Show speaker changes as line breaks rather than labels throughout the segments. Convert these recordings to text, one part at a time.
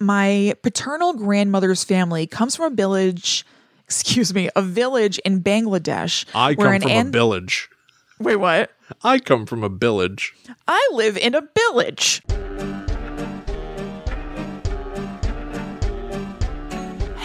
my paternal grandmother's family comes from a village, excuse me, a village in Bangladesh.
I come
an
from
an-
a village.
Wait, what?
I come from a village.
I live in a village.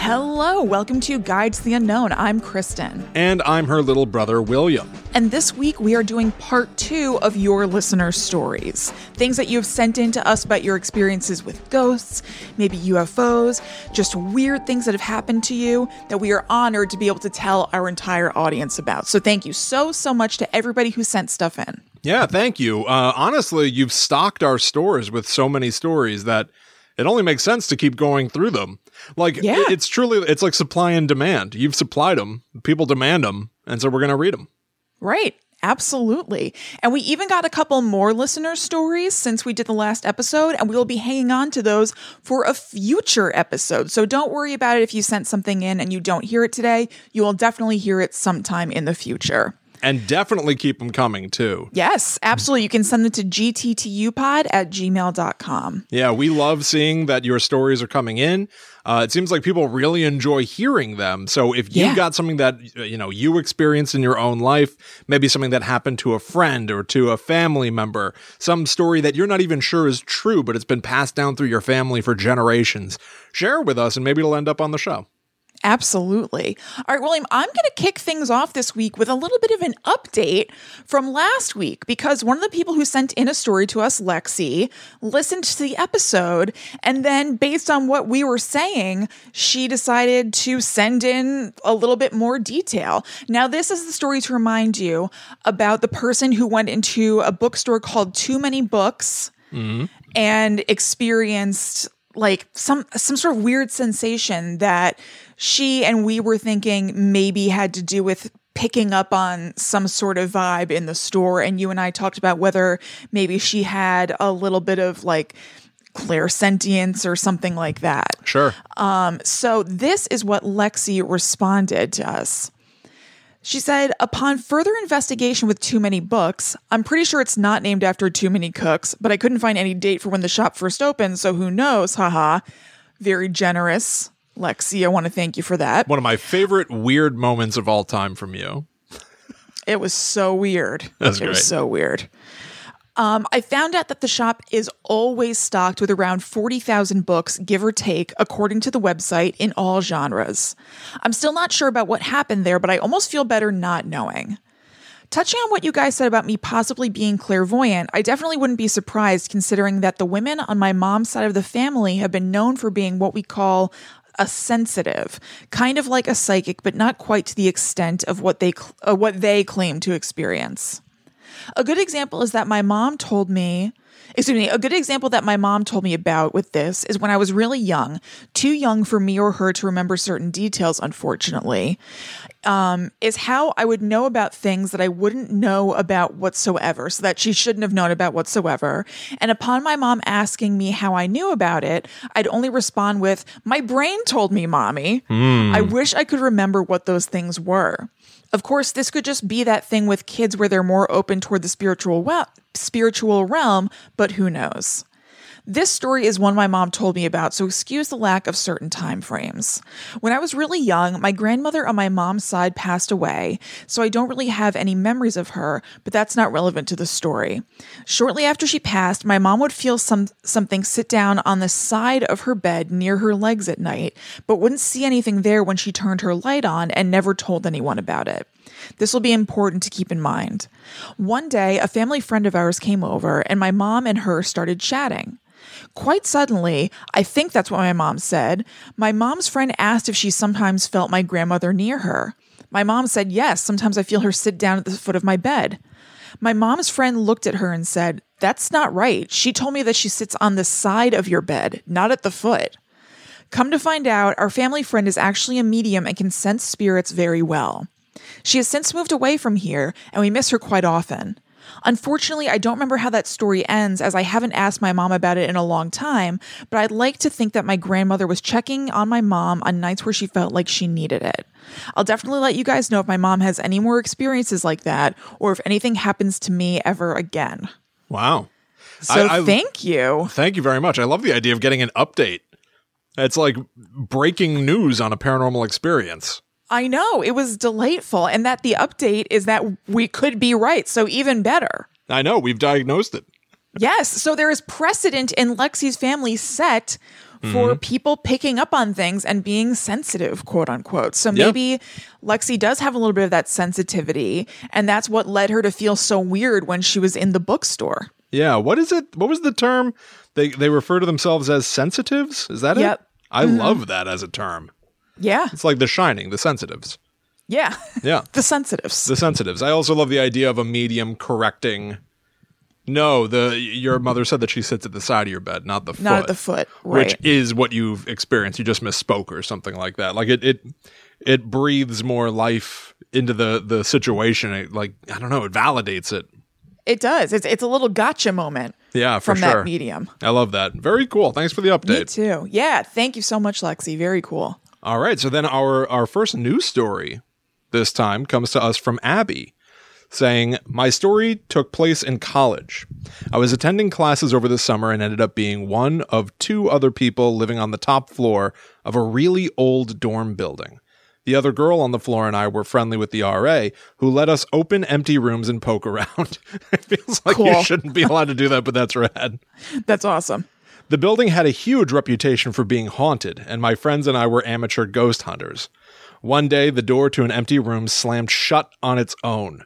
Hello, welcome to Guides to the Unknown. I'm Kristen.
And I'm her little brother, William.
And this week we are doing part two of your listener stories. Things that you have sent in to us about your experiences with ghosts, maybe UFOs, just weird things that have happened to you that we are honored to be able to tell our entire audience about. So thank you so, so much to everybody who sent stuff in.
Yeah, thank you. Uh, honestly, you've stocked our stores with so many stories that it only makes sense to keep going through them. Like,
Yeah.
it- it's truly, it's like supply and demand. You've supplied them, people demand them, and so we're going to read them.
Right. Absolutely. And we even got a couple more listener stories since we did the last episode, and we will be hanging on to those for a future episode. So don't worry about it if you sent something in and you don't hear it today. You will definitely hear it sometime in the future.
And definitely keep them coming, too.
Yes, absolutely. You can send them to gttupod at gmail.com.
Yeah, we love seeing that your stories are coming in. Uh, it seems like people really enjoy hearing them. So if you
Yeah.
got something that you know you experienced in your own life, maybe something that happened to a friend or to a family member, some story that you're not even sure is true, but it's been passed down through your family for generations, share it with us, and maybe it'll end up on the show.
Absolutely. All right, William, I'm going to kick things off this week with a little bit of an update from last week because one of the people who sent in a story to us, Lexi, listened to the episode. And then, based on what we were saying, she decided to send in a little bit more detail. Now, this is the story to remind you about the person who went into a bookstore called Too Many Books mm-hmm. and experienced like some some sort of weird sensation that she and we were thinking maybe had to do with picking up on some sort of vibe in the store and you and I talked about whether maybe she had a little bit of like clairsentience or something like that.
Sure.
Um, so this is what Lexi responded to us. She said, upon further investigation with Too Many Books, I'm pretty sure it's not named after Too Many Cooks, but I couldn't find any date for when the shop first opened, so who knows? Haha. Very generous. Lexi, I want to thank you for that.
One of my favorite weird moments of all time from you.
It was so weird.
That's
it was
great.
so weird. Um, I found out that the shop is always stocked with around 40,000 books, give or take, according to the website, in all genres. I'm still not sure about what happened there, but I almost feel better not knowing. Touching on what you guys said about me possibly being clairvoyant, I definitely wouldn't be surprised considering that the women on my mom's side of the family have been known for being what we call a sensitive, kind of like a psychic, but not quite to the extent of what they cl- uh, what they claim to experience. A good example is that my mom told me, excuse me, a good example that my mom told me about with this is when I was really young, too young for me or her to remember certain details, unfortunately, um, is how I would know about things that I wouldn't know about whatsoever, so that she shouldn't have known about whatsoever. And upon my mom asking me how I knew about it, I'd only respond with, My brain told me, mommy. I wish I could remember what those things were. Of course, this could just be that thing with kids where they're more open toward the spiritual well, spiritual realm, but who knows? This story is one my mom told me about, so excuse the lack of certain time frames. When I was really young, my grandmother on my mom's side passed away, so I don't really have any memories of her, but that's not relevant to the story. Shortly after she passed, my mom would feel some something sit down on the side of her bed near her legs at night, but wouldn't see anything there when she turned her light on and never told anyone about it. This will be important to keep in mind. One day, a family friend of ours came over, and my mom and her started chatting. Quite suddenly, I think that's what my mom said, my mom's friend asked if she sometimes felt my grandmother near her. My mom said, Yes, sometimes I feel her sit down at the foot of my bed. My mom's friend looked at her and said, That's not right. She told me that she sits on the side of your bed, not at the foot. Come to find out, our family friend is actually a medium and can sense spirits very well. She has since moved away from here, and we miss her quite often. Unfortunately, I don't remember how that story ends as I haven't asked my mom about it in a long time, but I'd like to think that my grandmother was checking on my mom on nights where she felt like she needed it. I'll definitely let you guys know if my mom has any more experiences like that or if anything happens to me ever again.
Wow.
So
I- I-
thank you.
Thank you very much. I love the idea of getting an update It's like breaking news on a paranormal experience.
I know it was delightful, and that the update is that we could be right. So even better.
I know we've diagnosed it.
Yes. So there is precedent in Lexi's family set for mm-hmm. people picking up on things and being sensitive, quote unquote. So
Yeah.
maybe Lexi does have a little bit of that sensitivity, and that's what led her to feel so weird when she was in the bookstore.
Yeah. What is it? What was the term? They they refer to themselves as sensitives. Is that
Yep.
it? I mm-hmm. love that as a term.
Yeah.
It's like The Shining, the sensitives.
Yeah.
Yeah.
the sensitives.
the sensitives. I also love the idea of a medium correcting. No, the your mother said that she sits at the side of your bed, not the foot.
Not at the foot. Right.
which is what you've experienced. You just misspoke or something like that. Like it, it, it breathes more life into the the situation. It, like I don't know, it validates it.
it does. It's it's a little gotcha moment
Yeah, for
from
sure.
that medium.
I love that. Very cool. Thanks for the update.
Me too. Yeah. Thank you so much, Lexi. Very cool.
All right, so then our our first news story this time comes to us from Abby, saying, "My story took place in college. I was attending classes over the summer and ended up being one of two other people living on the top floor of a really old dorm building." The other girl on the floor and I were friendly with the RA, who let us open empty rooms and poke around. it feels like you shouldn't be allowed to do that, but that's rad.
That's awesome.
The building had a huge reputation for being haunted, and my friends and I were amateur ghost hunters. One day, the door to an empty room slammed shut on its own.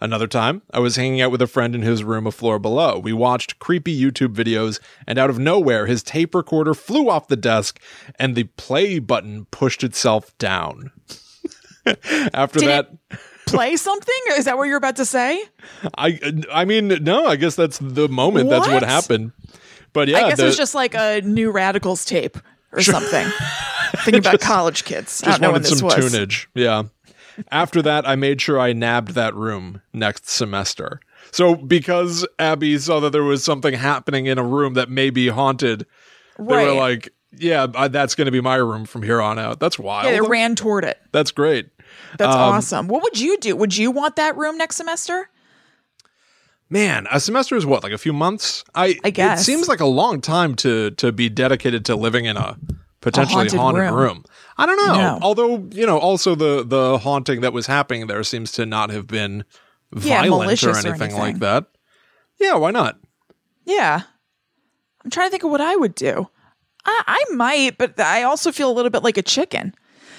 Another time, I was hanging out with a friend in his room a floor below. We watched creepy YouTube videos, and out of nowhere, his tape recorder flew off the desk, and the play button pushed itself down. After
Did
that,
it play something? Is that what you're about to say?
I I mean, no, I guess that's the moment. That's what
What?
happened. But yeah,
I guess
the-
it was just like a new radicals tape or something. Thinking about college kids. I
just
when
wanted some
was.
tunage. Yeah. After that, I made sure I nabbed that room next semester. So because Abby saw that there was something happening in a room that may be haunted, they were like, "Yeah, I- that's going to be my room from here on out." That's wild.
Yeah, they ran toward it.
that's great.
That's
Um,
awesome. What would you do? Would you want that room next semester?
Man, a semester is what, like a few months? I
I guess.
it seems like a long time to to be dedicated to living in a potentially
haunted
haunted,
room.
room. I don't know.
No.
Although you know, also the the haunting that was happening there seems to not have been
Yeah,
violent or
malicious or
anything, like that. Yeah, why not?
Yeah. I'm trying to think of what I would do. I, I might, but I also feel a little bit like a chicken.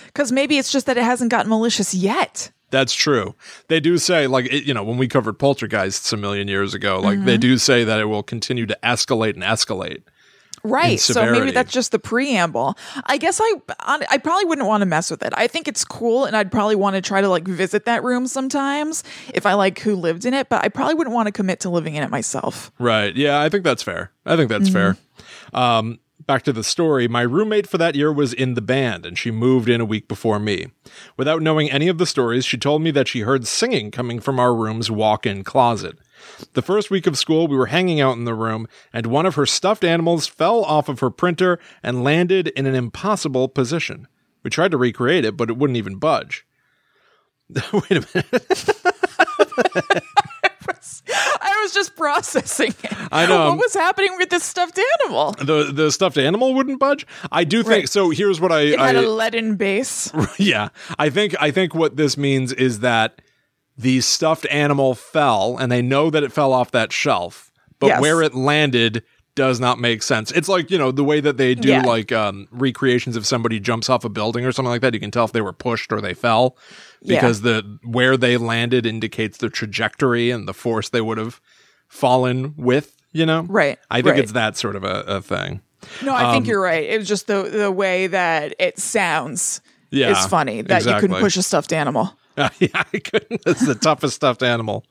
Because maybe it's just that it hasn't gotten malicious yet.
That's true. They do say, like, it, you know, when we covered poltergeists a million years ago, like,
Mm-hmm.
they do say that it will continue to escalate and escalate.
Right. So maybe that's just the preamble. I guess I I probably wouldn't want to mess with it. I think it's cool and I'd probably want to try to like visit that room sometimes if I like who lived in it, but I probably wouldn't want to commit to living in it myself.
Right. Yeah, I think that's fair. I think that's fair. Um, back to the story. My roommate for that year was in the band, and she moved in a week before me. Without knowing any of the stories, she told me that she heard singing coming from our room's walk in closet. The first week of school, we were hanging out in the room, and one of her stuffed animals fell off of her printer and landed in an impossible position. We tried to recreate it, but it wouldn't even budge. Wait a minute.
I was just processing it.
I know.
What um, was happening with this stuffed animal?
The the stuffed animal wouldn't budge. I do think
Right.
so. Here's what I,
It had a leaden base.
yeah i think i think what this means is that the stuffed animal fell and they know that it fell off that shelf but
Yes.
where it landed does not make sense it's like you know the way that they do
Yeah.
like um recreations if somebody jumps off a building or something like that you can tell if they were pushed or they fell
Yeah.
because the where they landed indicates the trajectory and the force they would have fallen with you know
Right,
i think
right.
it's that sort of a, a thing
No, I
Um,
think you're right. It was just the the way that it sounds
Yeah,
is funny that you couldn't push a stuffed animal.
yeah, I couldn't. It's the toughest stuffed animal.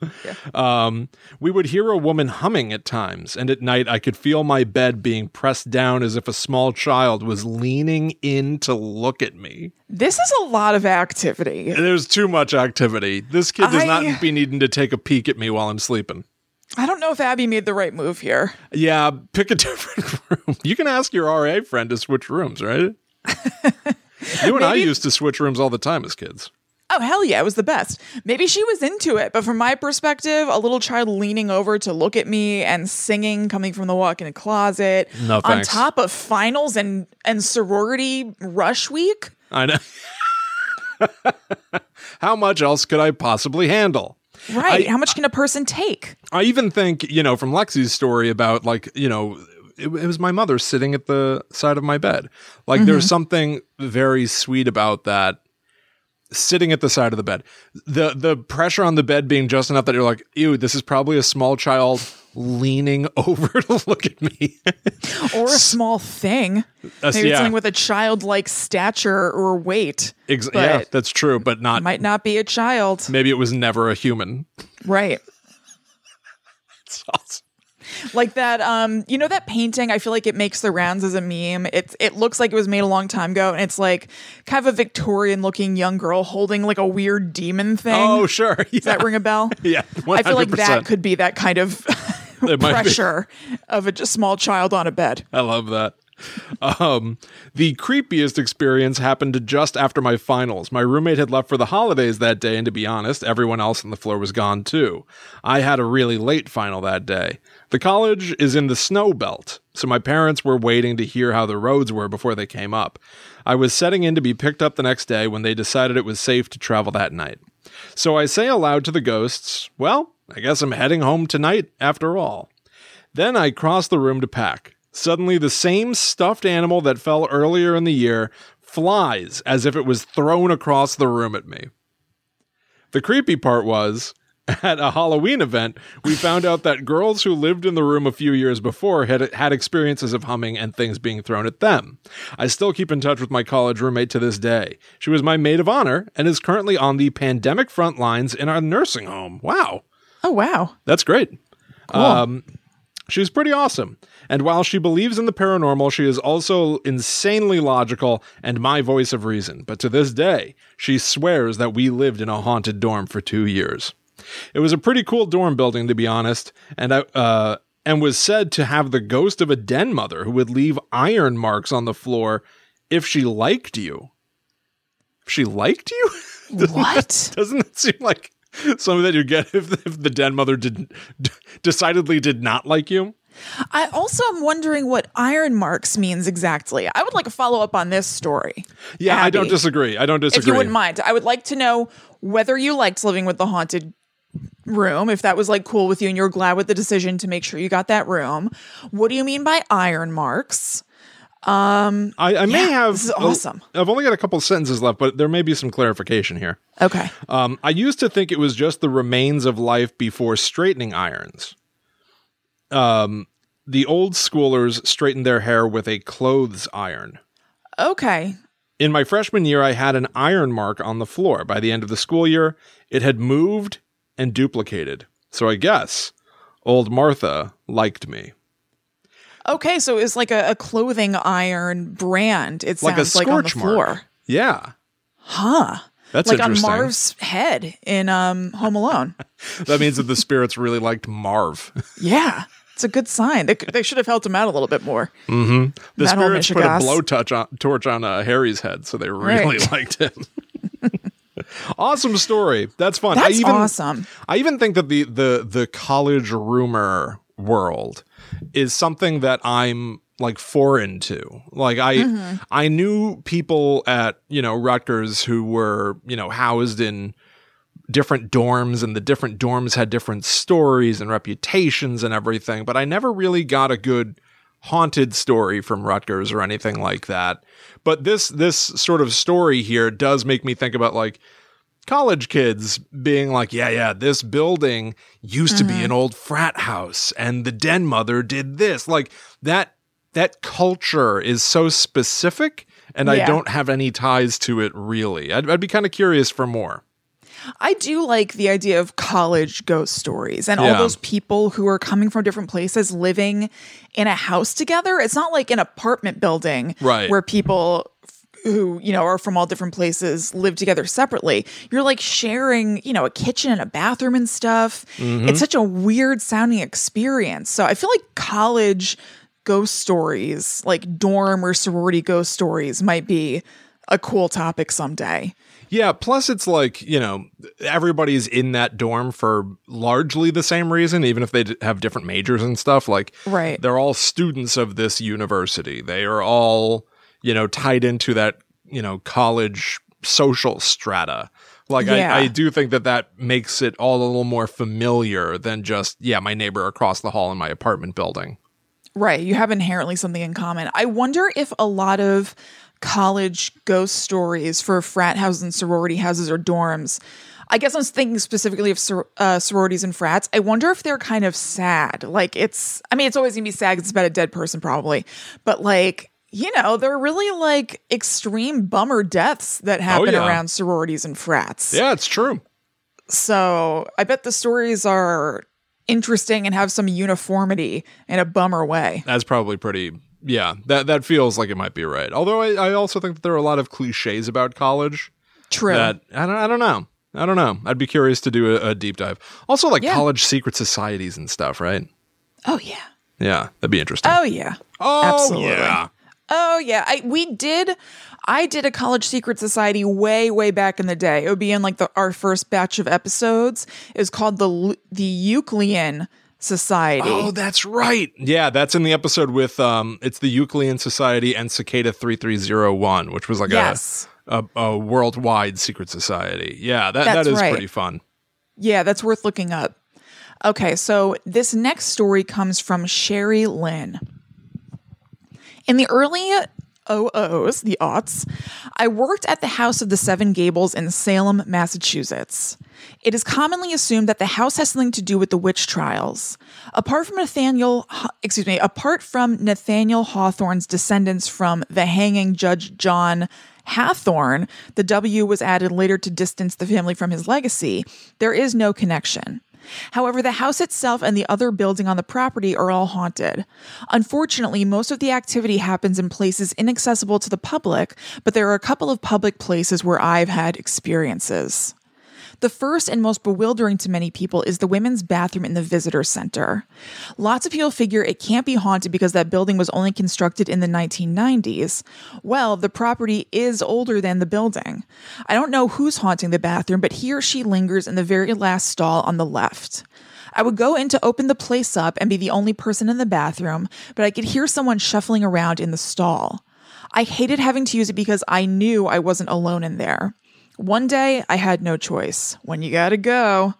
Um, we would hear a woman humming at times, and at night I could feel my bed being pressed down as if a small child was leaning in to look at me.
This is a lot of activity.
There's too much activity. This kid does
I-
not be needing to take a peek at me while I'm sleeping.
I don't know if Abby made the right move here.
Yeah, pick a different room. You can ask your RA friend to switch rooms, right? you and I used to switch rooms all the time as kids.
Oh, hell yeah, it was the best. Maybe she was into it, but from my perspective, a little child leaning over to look at me and singing coming from the walk in a closet
No,
on
thanks.
top of finals and and sorority rush week.
I know. How much else could I possibly handle?
Right. How much can a person take?
I even think, you know, from Lexi's story about like, you know, it, it was my mother sitting at the side of my bed. Like there's mm-hmm. something very sweet about that sitting at the side of the bed. The the pressure on the bed being just enough that you're like, ew, this is probably a small child leaning over to look at me.
Or a small thing.
Uh,
Maybe
yeah.
something with a childlike stature or weight.
Ex- yeah, that's true, but not
Might not be a child.
maybe it was never a human.
Right. Like that, um, you know that painting? I feel like it makes the rounds as a meme. It's it looks like it was made a long time ago, and it's like kind of a Victorian looking young girl holding like a weird demon thing.
Oh, sure.
Does that ring a bell?
Yeah,
I feel like that could be that kind of
It might be.
pressure of a just small child on a bed.
I love that. Um, the creepiest experience happened just after my finals. My roommate had left for the holidays that day, and to be honest, everyone else on the floor was gone too. I had a really late final that day. The college is in the snow belt, so my parents were waiting to hear how the roads were before they came up. I was setting in to be picked up the next day when they decided it was safe to travel that night. So I say aloud to the ghosts, Well, I guess I'm heading home tonight after all. Then I cross the room to pack. Suddenly, the same stuffed animal that fell earlier in the year flies as if it was thrown across the room at me. The creepy part was, at a Halloween event, we found out that girls who lived in the room a few years before had had experiences of humming and things being thrown at them. I still keep in touch with my college roommate to this day. She was my maid of honor and is currently on the pandemic front lines in our nursing home. Wow.
Oh wow.
That's great. Um, she's pretty awesome. And while she believes in the paranormal, she is also insanely logical and my voice of reason. But to this day, she swears that we lived in a haunted dorm for two years. It was a pretty cool dorm building, to be honest, and I, uh, and was said to have the ghost of a den mother who would leave iron marks on the floor if she liked you. If she liked you?
What?
Doesn't it seem like something that you get if, if the den mother did d- decidedly did not like you?
I also am wondering what iron marks means exactly. I would like a follow up on this story.
Yeah, I don't disagree. I don't disagree.
If you wouldn't mind, I would like to know whether you liked living with the haunted room, if that was like cool with you and you're glad with the decision to make sure you got that room. What do you mean by iron marks?
I, I may
Yeah,
have.
this is awesome.
I've only got a couple sentences left, but there may be some clarification here.
Okay.
Um, I used to think it was just the remains of life before straightening irons. Um, the old schoolers straightened their hair with a clothes iron.
Okay.
In my freshman year, I had an iron mark on the floor. By the end of the school year, it had moved and duplicated. So I guess old Martha liked me.
Okay, so it's like a, a clothing iron brand. It
Like a
sounds like on the
scorch mark.
floor.
Yeah.
Huh.
That's
like on. Marv's head in um Home Alone.
That means that the spirits really liked Marv.
yeah. It's a good sign. They, they should have helped him out a little bit more.
The
That
spirits put a blow touch on, torch on uh, Harry's head, so they really
Right.
liked him. awesome story. That's fun.
That's
I even,
awesome.
I even think that the the the college rumor world is something that I'm like foreign to. Like I
Mm-hmm.
I knew people at, you know, Rutgers who were, you know, housed in different dorms and the different dorms had different stories and reputations and everything, but I never really got a good haunted story from Rutgers or anything like that. But this this sort of story here does make me think about like college kids being like, yeah, yeah, this building used to be mm-hmm. an old frat house and the den mother did this. Like that that culture is so specific and I don't have any ties to it really. I'd, I'd be kind of curious for more.
I do like the idea of college ghost stories and all those people who are coming from different places living in a house together. It's not like an apartment building
Right.
where people who, you know, are from all different places live together separately. You're like sharing, you know, a kitchen and a bathroom and stuff.
Mm-hmm.
It's such a weird sounding experience. So I feel like college ghost stories, like dorm or sorority ghost stories might be a cool topic someday.
Yeah, plus it's like, you know, everybody's in that dorm for largely the same reason, even if they d- have different majors and stuff. Like,
Right.
they're all students of this university. They are all, you know, tied into that, you know, college social strata. Like,
Yeah.
I, I do think that that makes it all a little more familiar than just, yeah, my neighbor across the hall in my apartment building.
Right. You have inherently something in common. I wonder if a lot of college ghost stories for frat houses and sorority houses or dorms. I guess I'm thinking specifically of sor- uh, sororities and frats. I wonder if they're kind of sad. Like it's, I mean, it's always gonna be sad 'cause it's about a dead person, probably. But like, you know, they're really like extreme bummer deaths that oh, happen
yeah.
around sororities and frats.
Yeah, it's true.
So I bet the stories are interesting and have some uniformity in a bummer way.
That's probably pretty. Yeah, that that feels like it might be right. Although I, I also think that there are a lot of cliches about college
True.
that I don't I don't know. I don't know. I'd be curious to do a, a deep dive. Also, like
Yeah.
college secret societies and stuff, right?
oh yeah.
Yeah, that'd be interesting.
Oh yeah.
oh,
absolutely.
yeah.
Oh yeah. I we did I did a college secret society way way back in the day. It would be in like the our first batch of episodes. It was called the the Euclidean Society.
Oh, that's right. Yeah, that's in the episode with um, it's the Euclidean Society and Cicada three three zero one, which was like
Yes.
a, a a worldwide secret society. Yeah, that
That's
that is
right.
pretty fun.
Yeah, that's worth looking up. Okay, so this next story comes from Sherry Lynn. In the early oh OOs, the aughts, I worked at the House of the Seven Gables in Salem, Massachusetts. It is commonly assumed that the house has something to do with the witch trials. Apart from Nathaniel, excuse me, apart from Nathaniel Hawthorne's descendants from the hanging Judge John Hathorne, the W was added later to distance the family from his legacy. There is no connection. However, the house itself and the other building on the property are all haunted. Unfortunately, most of the activity happens in places inaccessible to the public, but there are a couple of public places where I've had experiences. The first and most bewildering to many people is the women's bathroom in the visitor center. Lots of people figure it can't be haunted because that building was only constructed in the 1990s. Well, the property is older than the building. I don't know who's haunting the bathroom, but he or she lingers in the very last stall on the left. I would go in to open the place up and be the only person in the bathroom, but I could hear someone shuffling around in the stall. I hated having to use it because I knew I wasn't alone in there. One day, I had no choice. When you gotta go,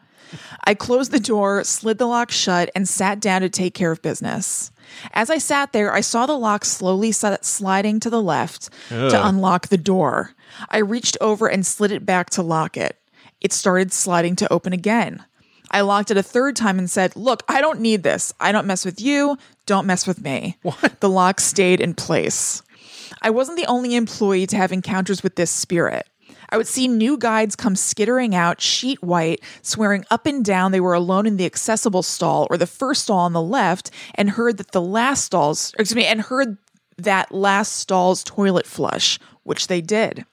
I closed the door, slid the lock shut, and sat down to take care of business. As I sat there, I saw the lock slowly sliding to the left to unlock the door. I reached over and slid it back to lock it. It started sliding to open again. I locked it a third time and said, Look, I don't need this. I don't mess with you. Don't mess with me. The lock stayed in place. I wasn't the only employee to have encounters with this spirit. I would see new guides come skittering out, sheet white, swearing up and down they were alone in the accessible stall or the first stall on the left, and heard that the last stalls, excuse me, and heard that last stall's toilet flush, which they did.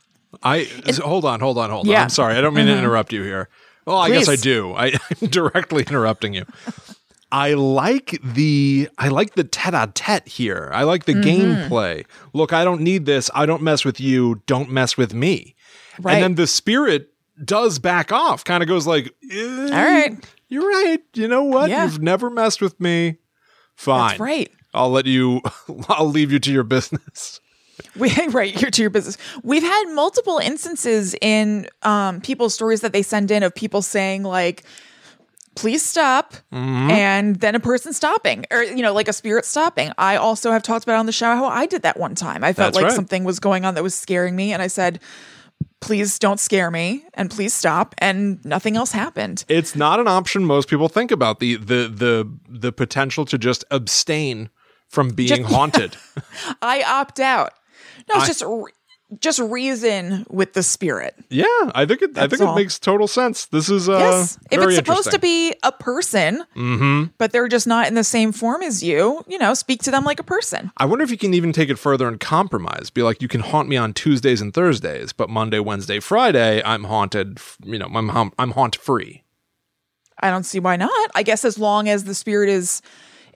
I so hold on, hold on, hold on. I'm sorry. I don't mean to mm-hmm. interrupt you here. Well, I guess I do. I, I'm directly interrupting you. I like the I like the tete-a-tete here. I like the mm-hmm. gameplay. Look, I don't need this. I don't mess with you. Don't mess with me.
Right.
And then the spirit does back off. Kind of goes like, "Eh,
All right.
you're right. You know what?
Yeah.
You've never messed with me. Fine.
That's right.
I'll let you. I'll leave you to your business.
We right here to your business. We've had multiple instances in um, people's stories that they send in of people saying like, "Please stop,"
Mm-hmm.
and then a person stopping, or you know, like a spirit stopping. I also have talked about on the show how I did that one time. I felt
That's
like
right.
something was going on that was scaring me, and I said, "Please don't scare me," and please stop, and nothing else happened.
it's not an option most people think about the the the the potential to just abstain from being haunted.
I opt out. No, it's
I-
just just reason with the spirit.
yeah, I think it I think
all.
it makes total sense. This is uh
Yes. If it's supposed to be a person, but they're just not in the same form as you, you know, speak to them like a person.
I wonder if you can even take it further and compromise. Be like, you can haunt me on Tuesdays and Thursdays, but Monday, Wednesday, Friday, I'm haunted. You know, I'm hum- I'm haunt free.
I don't see why not. I guess as long as the spirit is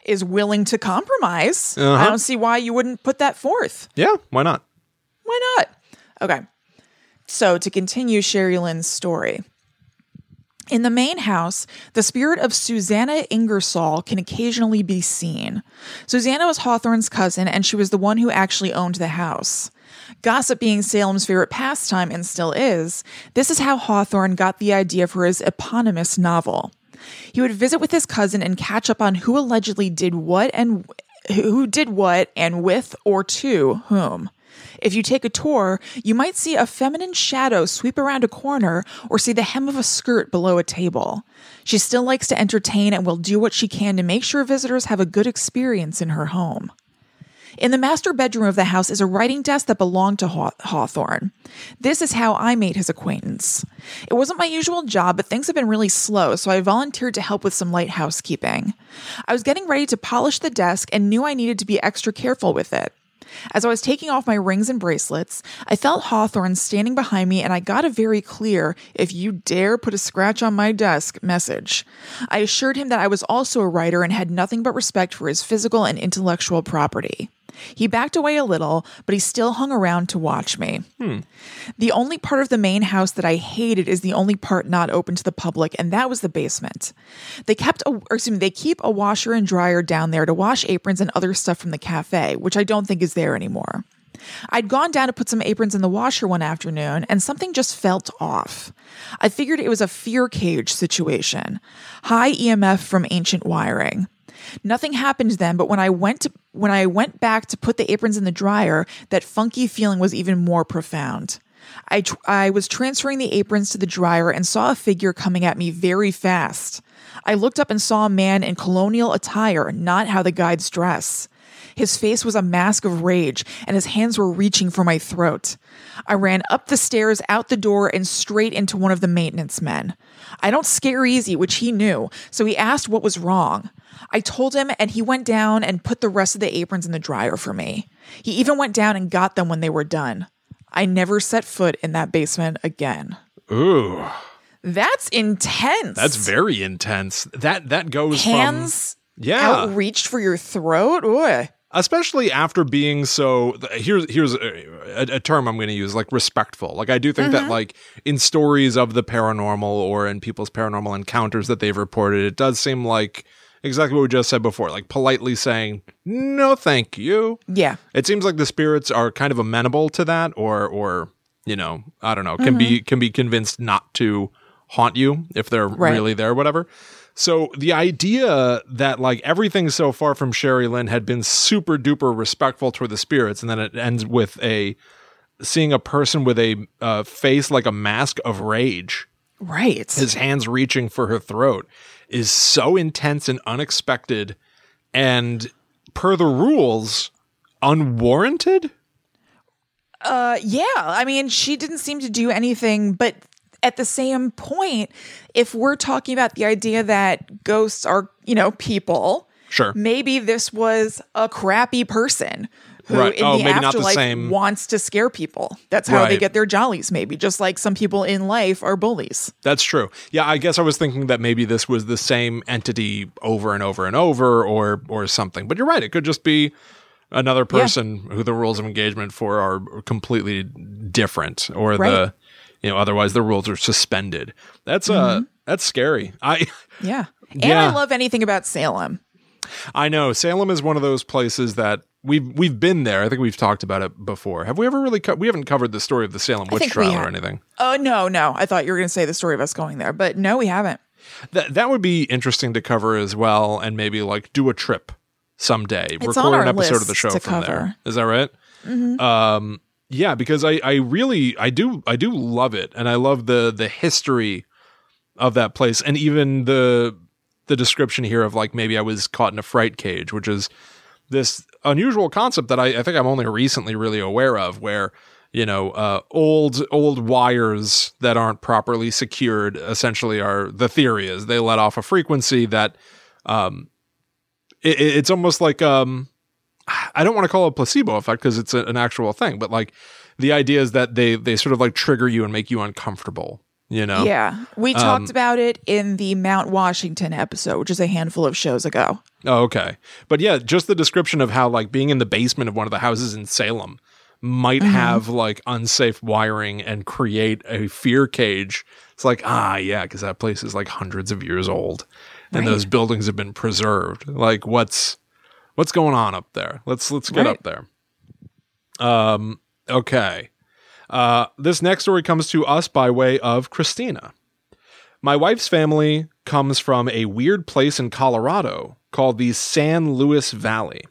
is willing to compromise, I
Uh-huh.
don't see why you wouldn't put that forth.
Yeah, why not?
Why not? Okay. So to continue Sherry Lynn's story. In the main house, the spirit of Susanna Ingersoll can occasionally be seen. Susanna was Hawthorne's cousin, and she was the one who actually owned the house. Gossip being Salem's favorite pastime and still is, this is how Hawthorne got the idea for his eponymous novel. He would visit with his cousin and catch up on who allegedly did what and who did what and with or to whom. If you take a tour, you might see a feminine shadow sweep around a corner or see the hem of a skirt below a table. She still likes to entertain and will do what she can to make sure visitors have a good experience in her home. In the master bedroom of the house is a writing desk that belonged to Haw- Hawthorne. This is how I made his acquaintance. It wasn't my usual job, but things have been really slow, so I volunteered to help with some light housekeeping. I was getting ready to polish the desk and knew I needed to be extra careful with it. As I was taking off my rings and bracelets, I felt Hawthorne standing behind me and I got a very clear, if you dare put a scratch on my desk, message. I assured him that I was also a writer and had nothing but respect for his physical and intellectual property. He backed away a little, but he still hung around to watch me. Hmm. The only part of the main house that I hated is the only part not open to the public, and that was the basement. They kept, a, or excuse me, they keep a washer and dryer down there to wash aprons and other stuff from the cafe, which I don't think is there anymore. I'd gone down to put some aprons in the washer one afternoon, and something just felt off. I figured it was a fear cage situation, high EMF from ancient wiring. Nothing happened then, but when I went to, when I went back to put the aprons in the dryer, that funky feeling was even more profound. I tr- I was transferring the aprons to the dryer and saw a figure coming at me very fast. I looked up and saw a man in colonial attire, not how the guides dress. His face was a mask of rage, and his hands were reaching for my throat. I ran up the stairs, out the door, and straight into one of the maintenance men. I don't scare easy, which he knew, so he asked what was wrong. I told him, and he went down and put the rest of the aprons in the dryer for me. He even went down and got them when they were done. I never set foot in that basement again.
Ooh,
That's intense.
that's very intense. That that goes
hands
from yeah,
outreached for your throat. Ooh.
Especially after being so. Here's here's a, a, term I'm going to use, like respectful. Like I do think
Mm-hmm.
that like in stories of the paranormal or in people's paranormal encounters that they've reported, it does seem like exactly what we just said before, like politely saying no, thank you.
Yeah.
It seems like the spirits are kind of amenable to that, or or you know, I don't know, can be can be convinced not to haunt you if they're
Right.
really there, whatever. So the idea that like everything so far from Sherry Lynn had been super duper respectful toward the spirits, and then it ends with a seeing a person with a uh, face like a mask of rage,
Right.
his hands reaching for her throat, is so intense and unexpected, and per the rules, unwarranted.
Uh, yeah. I mean, she didn't seem to do anything, but at the same point, if we're talking about the idea that ghosts are, you know, people,
Sure.
maybe this was a crappy person who
Right.
in
Oh,
the
the
afterlife
same-
wants to scare people. That's how they get their jollies, maybe, just like some people in life are bullies.
That's true. Yeah, I guess I was thinking that maybe this was the same entity over and over and over or or something. But you're right, it could just be another person who the rules of engagement for are completely different or the
Right.
You know, otherwise the rules are suspended. That's uh that's scary. I
Yeah. And
Yeah.
I love anything about Salem.
I know Salem is one of those places that we've we've been there. I think we've talked about it before. Have we ever really co- we haven't covered the story of the Salem witch trial or anything?
Oh, no, no. I thought you were going to say the story of us going there, but no, we haven't.
That that would be interesting to cover as well, and maybe like do a trip someday.
It's
record
on
an episode of the show from there.
cover.
Is that right? Um, yeah, because I I really I do I do love it, and I love the the history of that place, and even the the description here of like maybe I was caught in a fright cage, which is this unusual concept that I, I think I'm only recently really aware of, where you know uh, old old wires that aren't properly secured essentially are the theory is they let off a frequency that um, it, it- it's almost like um, I don't want to call it a placebo effect because it's an actual thing, but like the idea is that they they sort of like trigger you and make you uncomfortable. You know,
Yeah. We
Um,
talked about it in the Mount Washington episode, which is a handful of shows ago.
Oh, okay. But yeah, just the description of how like being in the basement of one of the houses in Salem might have like unsafe wiring and create a fear cage. It's like, ah, yeah, because that place is like hundreds of years old and
Right.
those buildings have been preserved. Like what's what's going on up there? Let's let's get
Right.
up there. Um okay. Uh this next story comes to us by way of Christina. My wife's family comes from a weird place in Colorado called the San Luis Valley.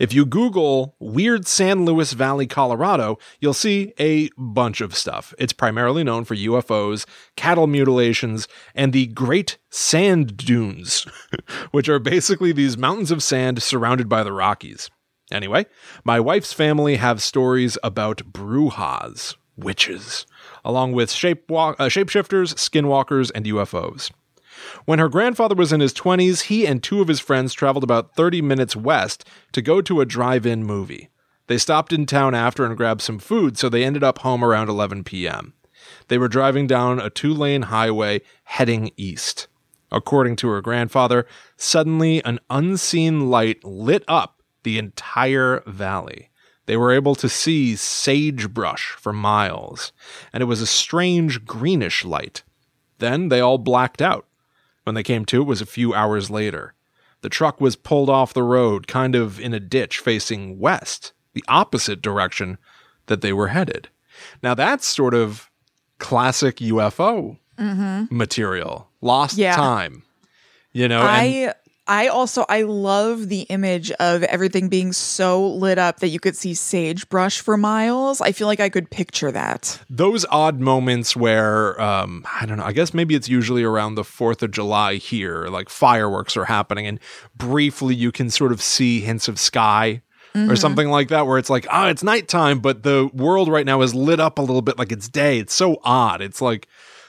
If you Google weird San Luis Valley, Colorado, you'll see a bunch of stuff. It's primarily known for UFOs, cattle mutilations, and the Great Sand Dunes, which are basically these mountains of sand surrounded by the Rockies. Anyway, my wife's family have stories about brujas, witches, along with shape uh, shapeshifters, skinwalkers, and UFOs. When her grandfather was in his 20s, he and two of his friends traveled about 30 minutes west to go to a drive in movie. They stopped in town after and grabbed some food, so they ended up home around 11 p.m. They were driving down a two lane highway heading east. According to her grandfather, suddenly an unseen light lit up the entire valley. They were able to see sagebrush for miles, and it was a strange greenish light. Then they all blacked out. When they came to, it was a few hours later. The truck was pulled off the road, kind of in a ditch facing west, the opposite direction that they were headed. Now, that's sort of classic UFO mm-hmm. material. Lost
Yeah.
time. You know, and
I I also I love the image of everything being so lit up that you could see sagebrush for miles. I feel like I could picture that.
those odd moments where um i don't know i guess maybe it's usually around the 4th of july here like fireworks are happening and briefly you can sort of see hints of sky or something like that where it's like oh it's nighttime but the world right now is lit up a little bit like it's day it's so odd it's like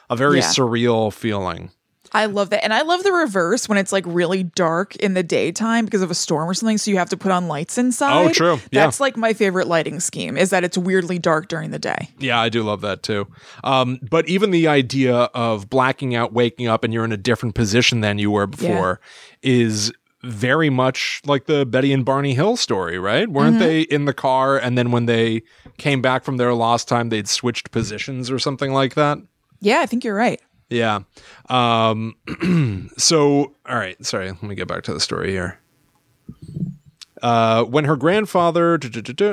a very
Yeah.
surreal feeling
I love that. And I love the reverse when it's like really dark in the daytime because of a storm or something. So you have to put on lights inside.
Oh, true. Yeah.
That's like my favorite lighting scheme is that it's weirdly dark during the day.
Yeah, I do love that too. Um, but even the idea of blacking out, waking up, and you're in a different position than you were before is very much like the Betty and Barney Hill story, right? Weren't they in the car and then when they came back from their lost time, they'd switched positions or something like that?
Yeah, I think you're right.
Yeah. Um, so, all right. Sorry. Let me get back to the story here. Uh, when her grandfather,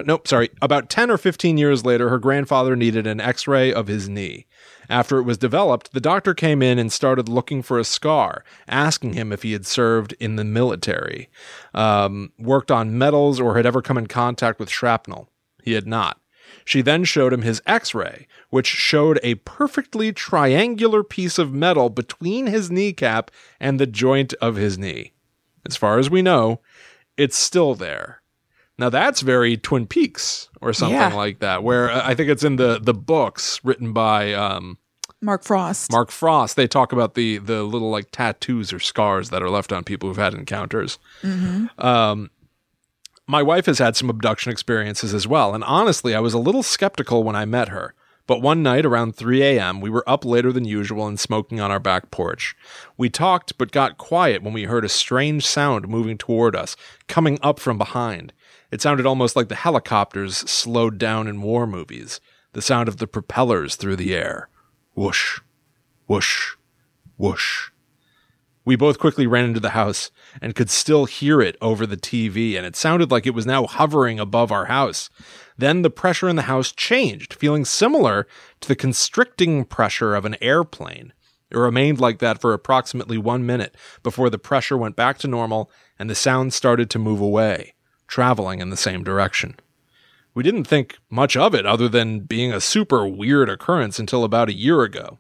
nope, sorry, about 10 or 15 years later, her grandfather needed an x ray of his knee. After it was developed, the doctor came in and started looking for a scar, asking him if he had served in the military, um, worked on metals, or had ever come in contact with shrapnel. He had not. She then showed him his x ray, which showed a perfectly triangular piece of metal between his kneecap and the joint of his knee. As far as we know, it's still there. Now that's very Twin Peaks or something
Yeah.
like that, where uh, I think it's in the the books written by um,
Mark Frost.
Mark Frost. They talk about the the little like tattoos or scars that are left on people who've had encounters. Um, my wife has had some abduction experiences as well, and honestly, I was a little skeptical when I met her. But one night around 3 a.m., we were up later than usual and smoking on our back porch. We talked, but got quiet when we heard a strange sound moving toward us, coming up from behind. It sounded almost like the helicopters slowed down in war movies, the sound of the propellers through the air. Whoosh, whoosh, whoosh. We both quickly ran into the house and could still hear it over the TV, and it sounded like it was now hovering above our house. Then the pressure in the house changed, feeling similar to the constricting pressure of an airplane. It remained like that for approximately one minute before the pressure went back to normal and the sound started to move away, traveling in the same direction. We didn't think much of it other than being a super weird occurrence until about a year ago.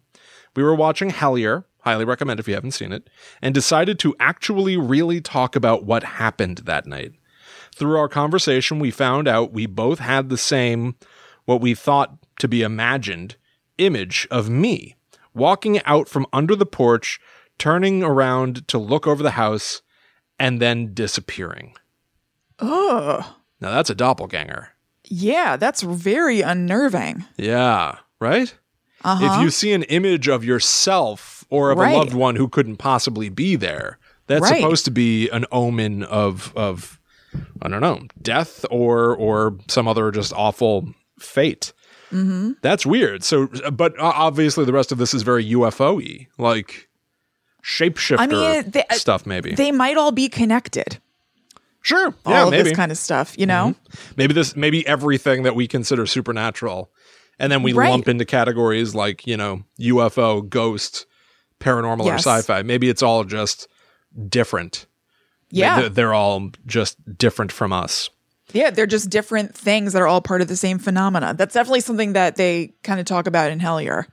We were watching Hellier, highly recommend if you haven't seen it, and decided to actually really talk about what happened that night. Through our conversation, we found out we both had the same, what we thought to be imagined, image of me walking out from under the porch, turning around to look over the house, and then disappearing.
Ugh.
Now that's a doppelganger.
Yeah, that's very unnerving.
Yeah, right?
Uh-huh.
If you see an image of yourself or of
Right.
a loved one who couldn't possibly be there, that's
Right.
supposed to be an omen of of I don't know, death or or some other just awful fate. Mm-hmm. That's weird. So, but uh, obviously, the rest of this is very UFO y, like shapeshifter
I mean, they-
stuff. Maybe
They might all be connected.
sure,
All
yeah,
of
maybe Mm-hmm.
this kind of stuff, you know?
maybe this maybe everything that we consider supernatural, and then we
Right.
lump into categories like you know UFO, ghost, paranormal,
Yes.
or sci-fi. Maybe it's all just different.
Yeah.
They're, they're all just different from us.
Yeah, they're just different things that are all part of the same phenomena. That's definitely something that they kind of talk about in Hellier.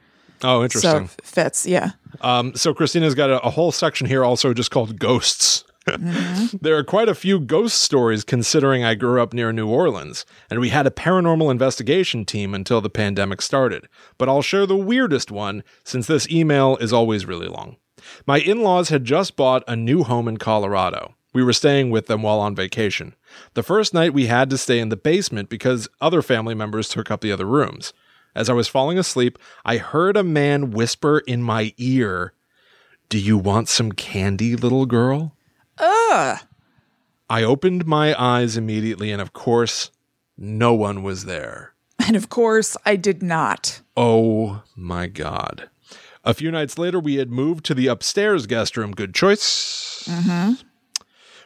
Oh,
So
interesting.
it fits, yeah.
Um, so Christina's got a, a whole section here also just called ghosts. there are quite a few ghost stories considering I grew up near New Orleans, and we had a paranormal investigation team until the pandemic started. But I'll share the weirdest one since this email is always really long. My in laws had just bought a new home in Colorado. We were staying with them while on vacation. The first night we had to stay in the basement because other family members took up the other rooms. As I was falling asleep, I heard a man whisper in my ear, Do you want some candy, little girl?
Ugh.
I opened my eyes immediately, and of course, no one was there.
And of course, I did not.
Oh my God. A few nights later, we had moved to the upstairs guest room. Good choice. Mm-hmm.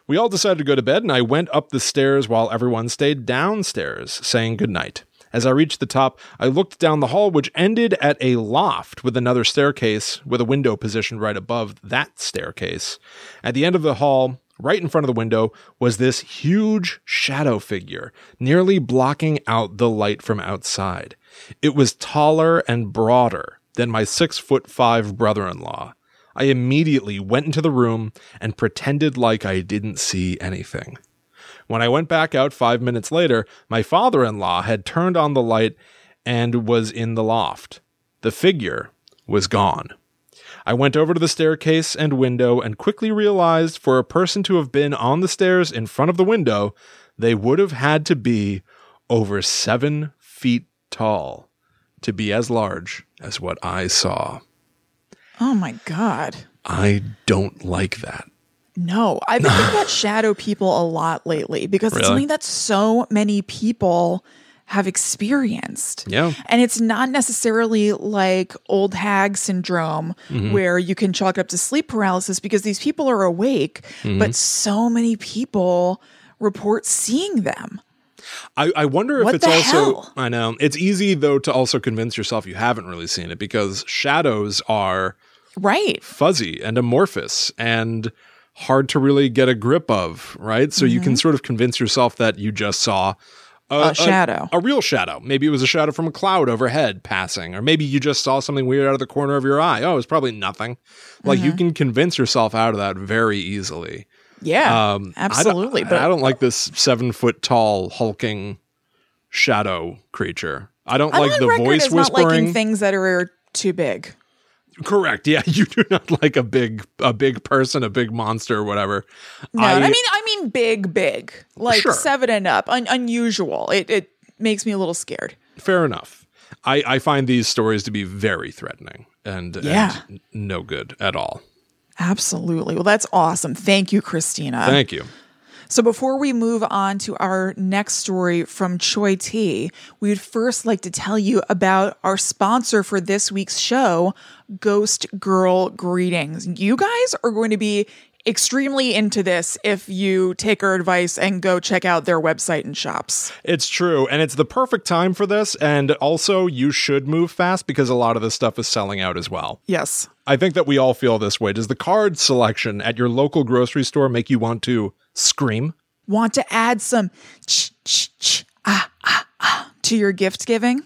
We all decided to go to bed, and I went up the stairs while everyone stayed downstairs, saying goodnight. As I reached the top, I looked down the hall, which ended at a loft with another staircase with a window positioned right above that staircase. At the end of the hall, right in front of the window, was this huge shadow figure, nearly blocking out the light from outside. It was taller and broader than my six foot five brother in law. I immediately went into the room and pretended like I didn't see anything. When I went back out five minutes later, my father in law had turned on the light and was in the loft. The figure was gone. I went over to the staircase and window and quickly realized for a person to have been on the stairs in front of the window, they would have had to be over seven feet tall to be as large as what I saw.
Oh my God.
I don't like that.
No, I've been thinking about shadow people a lot lately because it's something that so many people have experienced.
Yeah.
And it's not necessarily like old hag syndrome
Mm-hmm.
where you can chalk it up to sleep paralysis because these people are awake,
Mm-hmm.
but so many people report seeing them.
I, I wonder if
What
it's also
hell?
I know. It's easy though to also convince yourself you haven't really seen it because shadows are
Right.
fuzzy and amorphous and hard to really get a grip of, right? So you can sort of convince yourself that you just saw a,
Mm-hmm. A shadow.
a, real shadow. Maybe it was a shadow from a cloud overhead passing, or maybe you just saw something weird out of the corner of your eye. Oh, it's probably nothing. Like
Mm-hmm.
you can convince yourself out of that very easily.
Yeah.
Um, I
absolutely.
I
but
don't like this seven foot tall hulking shadow creature. I don't
I'm
like the voice
as not liking
whispering.
things that are too big.
Correct. Yeah, you do not like a big a big person, a big monster, or whatever.
No, I, mean, I mean, big, big, like
Sure.
seven and up, un- unusual. It it makes me a little scared.
fair enough. I, I find these stories to be very threatening and, and
Yeah.
no good at all.
Absolutely. Well, that's awesome. Thank you, Christina.
Thank you.
So, before we move on to our next story from Choi T, we would first like to tell you about our sponsor for this week's show, Ghost Girl Greetings. You guys are going to be extremely into this if you take our advice and go check out their website and shops.
It's true, and it's the perfect time for this. And also, you should move fast because a lot of this stuff is selling out as well.
Yes.
I think that we all feel this way. Does the card selection at your local grocery store make you want to scream?
Want to add some ch ch ch ah ah ah to your gift giving?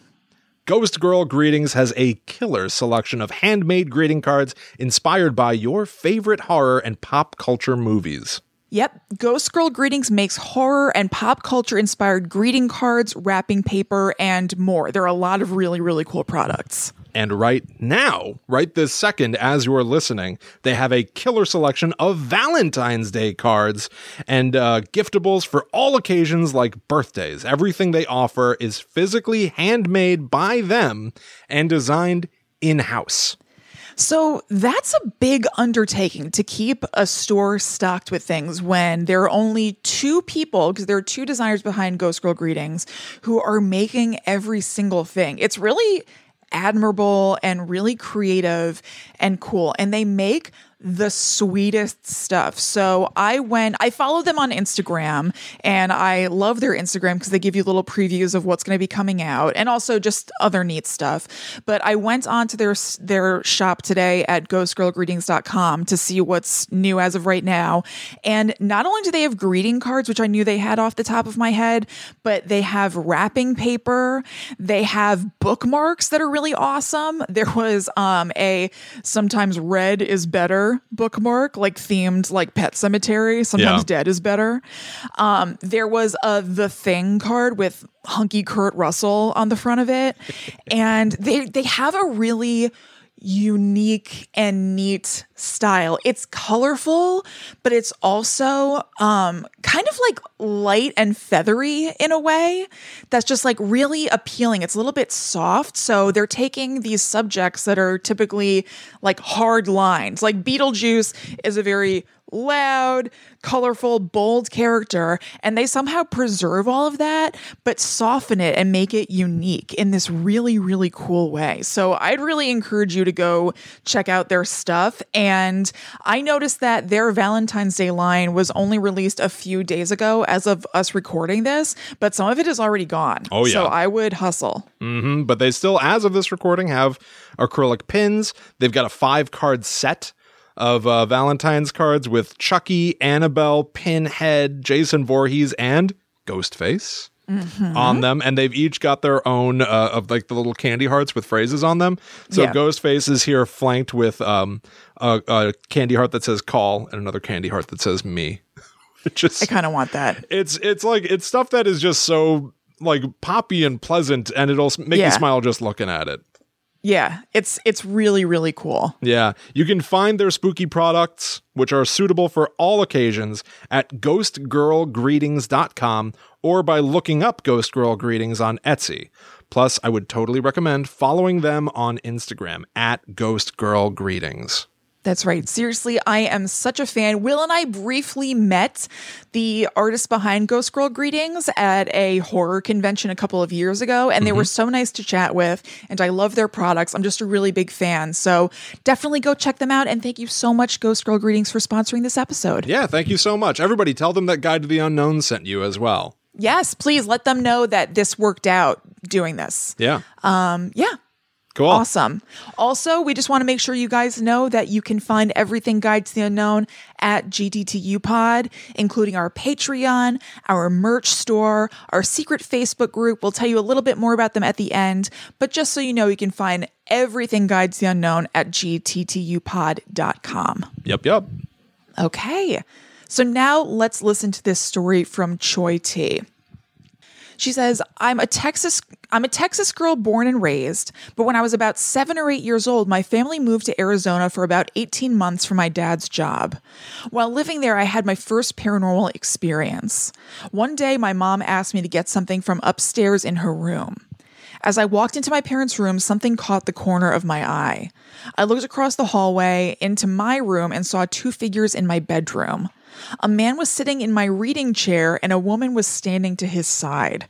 Ghost Girl Greetings has a killer selection of handmade greeting cards inspired by your favorite horror and pop culture movies.
Yep, Ghost Girl Greetings makes horror and pop culture inspired greeting cards, wrapping paper, and more. There are a lot of really, really cool products.
And right now, right this second, as you're listening, they have a killer selection of Valentine's Day cards and uh, giftables for all occasions like birthdays. Everything they offer is physically handmade by them and designed in house.
So that's a big undertaking to keep a store stocked with things when there are only two people, because there are two designers behind Ghost Girl Greetings, who are making every single thing. It's really admirable and really creative and cool. And they make the sweetest stuff. So I went, I follow them on Instagram and I love their Instagram because they give you little previews of what's going to be coming out and also just other neat stuff. But I went onto their their shop today at ghostgirlgreetings.com to see what's new as of right now. And not only do they have greeting cards, which I knew they had off the top of my head, but they have wrapping paper, they have bookmarks that are really awesome. There was um a sometimes red is better bookmark, like themed like Pet Sematary. Sometimes
Yeah.
dead is better. Um, there was a The Thing card with hunky Kurt Russell on the front of it, and they they have a really unique and neat style. It's colorful, but it's also um kind of like light and feathery in a way that's just like really appealing. It's a little bit soft, so they're taking these subjects that are typically like hard lines. Like Beetlejuice is a very loud, colorful, bold character, and they somehow preserve all of that, but soften it and make it unique in this really, really cool way. So I'd really encourage you to go check out their stuff. And I noticed that their Valentine's Day line was only released a few days ago as of us recording this, but some of it is already gone.
Oh, yeah.
So I would hustle.
hmm But they still, as of this recording, have acrylic pins. They've got a five card set of uh, Valentine's cards with Chucky, Annabelle, Pinhead, Jason Voorhees, and Ghostface. On them, and they've each got their own uh, of like the little candy hearts with phrases on them. So
Yeah.
Ghostface is here flanked with um, a, a candy heart that says "call" and another candy heart that says "me." Just
I kind of want that.
it's it's like it's stuff that is just so like poppy and pleasant and it'll make
Yeah.
you smile just looking at it
Yeah, it's it's really really cool.
yeah you can find their spooky products which are suitable for all occasions at ghostgirlgreetings.com or by looking up ghost girl greetings on etsy plus i would totally recommend following them on instagram at ghost girl greetings
That's right. Seriously, I am such a fan. Will and I briefly met the artist behind Ghost Girl Greetings at a horror convention a couple of years ago, and they were so nice to chat with. And I love their products. I'm just a really big fan. So definitely go check them out. And thank you so much, Ghost Girl Greetings, for sponsoring this episode.
yeah thank you so much everybody tell them that guide to the unknown sent you as well
Yes, please let them know that this worked out doing this.
yeah
Um, yeah.
Cool
Awesome. Also, we just want to make sure you guys know that you can find everything Guide to the Unknown at GTTU Pod, including our Patreon, our merch store, our secret Facebook group. We'll tell you a little bit more about them at the end, but just so you know, you can find everything Guide to the Unknown at gttupod.com.
yep yep
Okay. So now let's listen to this story from Choi T. She says, "I'm a Texas I'm a Texas girl born and raised, but when I was about 7 or 8 years old, my family moved to Arizona for about 18 months for my dad's job. While living there, I had my first paranormal experience. One day my mom asked me to get something from upstairs in her room. As I walked into my parents' room, something caught the corner of my eye. I looked across the hallway into my room and saw two figures in my bedroom. A man was sitting in my reading chair and a woman was standing to his side.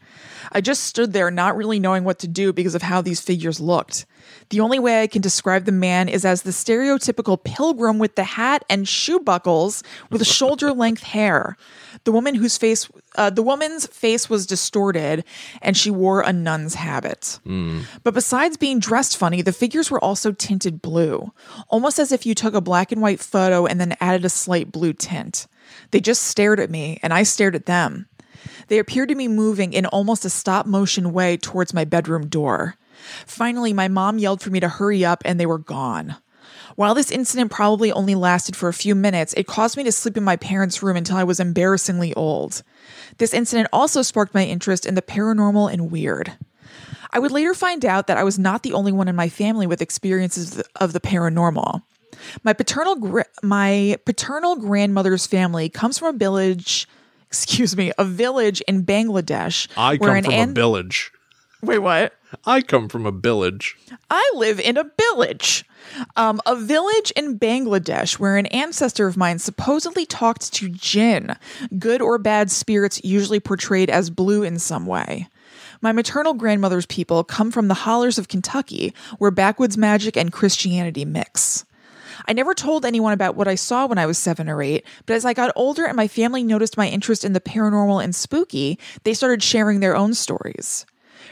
I just stood there not really knowing what to do because of how these figures looked. The only way I can describe the man is as the stereotypical pilgrim with the hat and shoe buckles with shoulder length hair. The woman whose face, uh, the woman's face was distorted, and she wore a nun's habit. But besides being dressed funny, the figures were also tinted blue, almost as if you took a black and white photo and then added a slight blue tint. They just stared at me, and I stared at them. They appeared to be moving in almost a stop motion way towards my bedroom door. Finally, my mom yelled for me to hurry up, and they were gone. While this incident probably only lasted for a few minutes, it caused me to sleep in my parents' room until I was embarrassingly old. This incident also sparked my interest in the paranormal and weird. I would later find out that I was not the only one in my family with experiences of the paranormal. My paternal gr- my paternal grandmother's family comes from a village, excuse me, a village in Bangladesh
i come from
an-
a village
Wait, what?
I come from a village.
I live in a village. Um, a village in Bangladesh where an ancestor of mine supposedly talked to jinn, good or bad spirits usually portrayed as blue in some way. My maternal grandmother's people come from the hollers of Kentucky, where backwoods magic and Christianity mix. I never told anyone about what I saw when I was seven or eight, but as I got older and my family noticed my interest in the paranormal and spooky, they started sharing their own stories.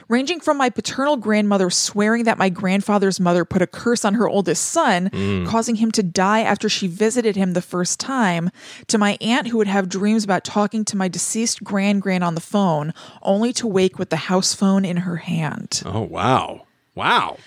Ranging from my paternal grandmother swearing that my grandfather's mother put a curse on her oldest son, mm. causing him to die after she visited him the first time, to my aunt who would have dreams about talking to my deceased grand grand on the phone, only to wake with the house phone in her hand.
Oh, wow. Wow.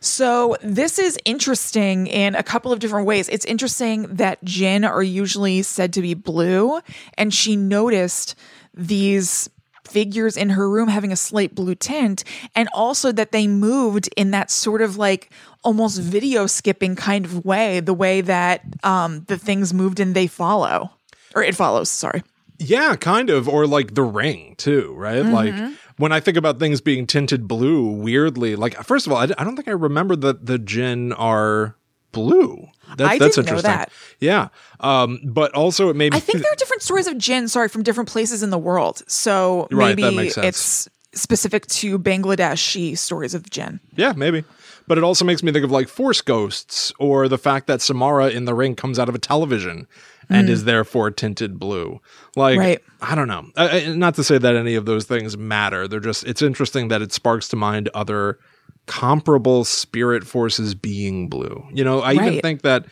So this is interesting in a couple of different ways. It's interesting that jinn are usually said to be blue, and she noticed these figures in her room having a slight blue tint, and also that they moved in that sort of like almost video skipping kind of way, the way that um, the things moved and they follow. Or it follows, sorry.
Yeah, kind of. Or like the ring, too, right? Like when I think about things being tinted blue, weirdly, like, first of all, I don't think I remember that the jinn are blue. That,
I
that's
didn't know
interesting.
that.
Yeah. Um, but also, it made me
I think there are different stories of jinn, sorry, from different places in the world. So
Right,
maybe
that makes sense.
it's specific to Bangladeshi stories of jinn.
Yeah, maybe. But it also makes me think of like Force Ghosts or the fact that Samara in the ring comes out of a television and is therefore tinted blue. Like,
Mm. Right.
I don't know. I, not to say that any of those things matter. They're just, it's interesting that it sparks to mind other comparable spirit forces being blue. You know, I even think that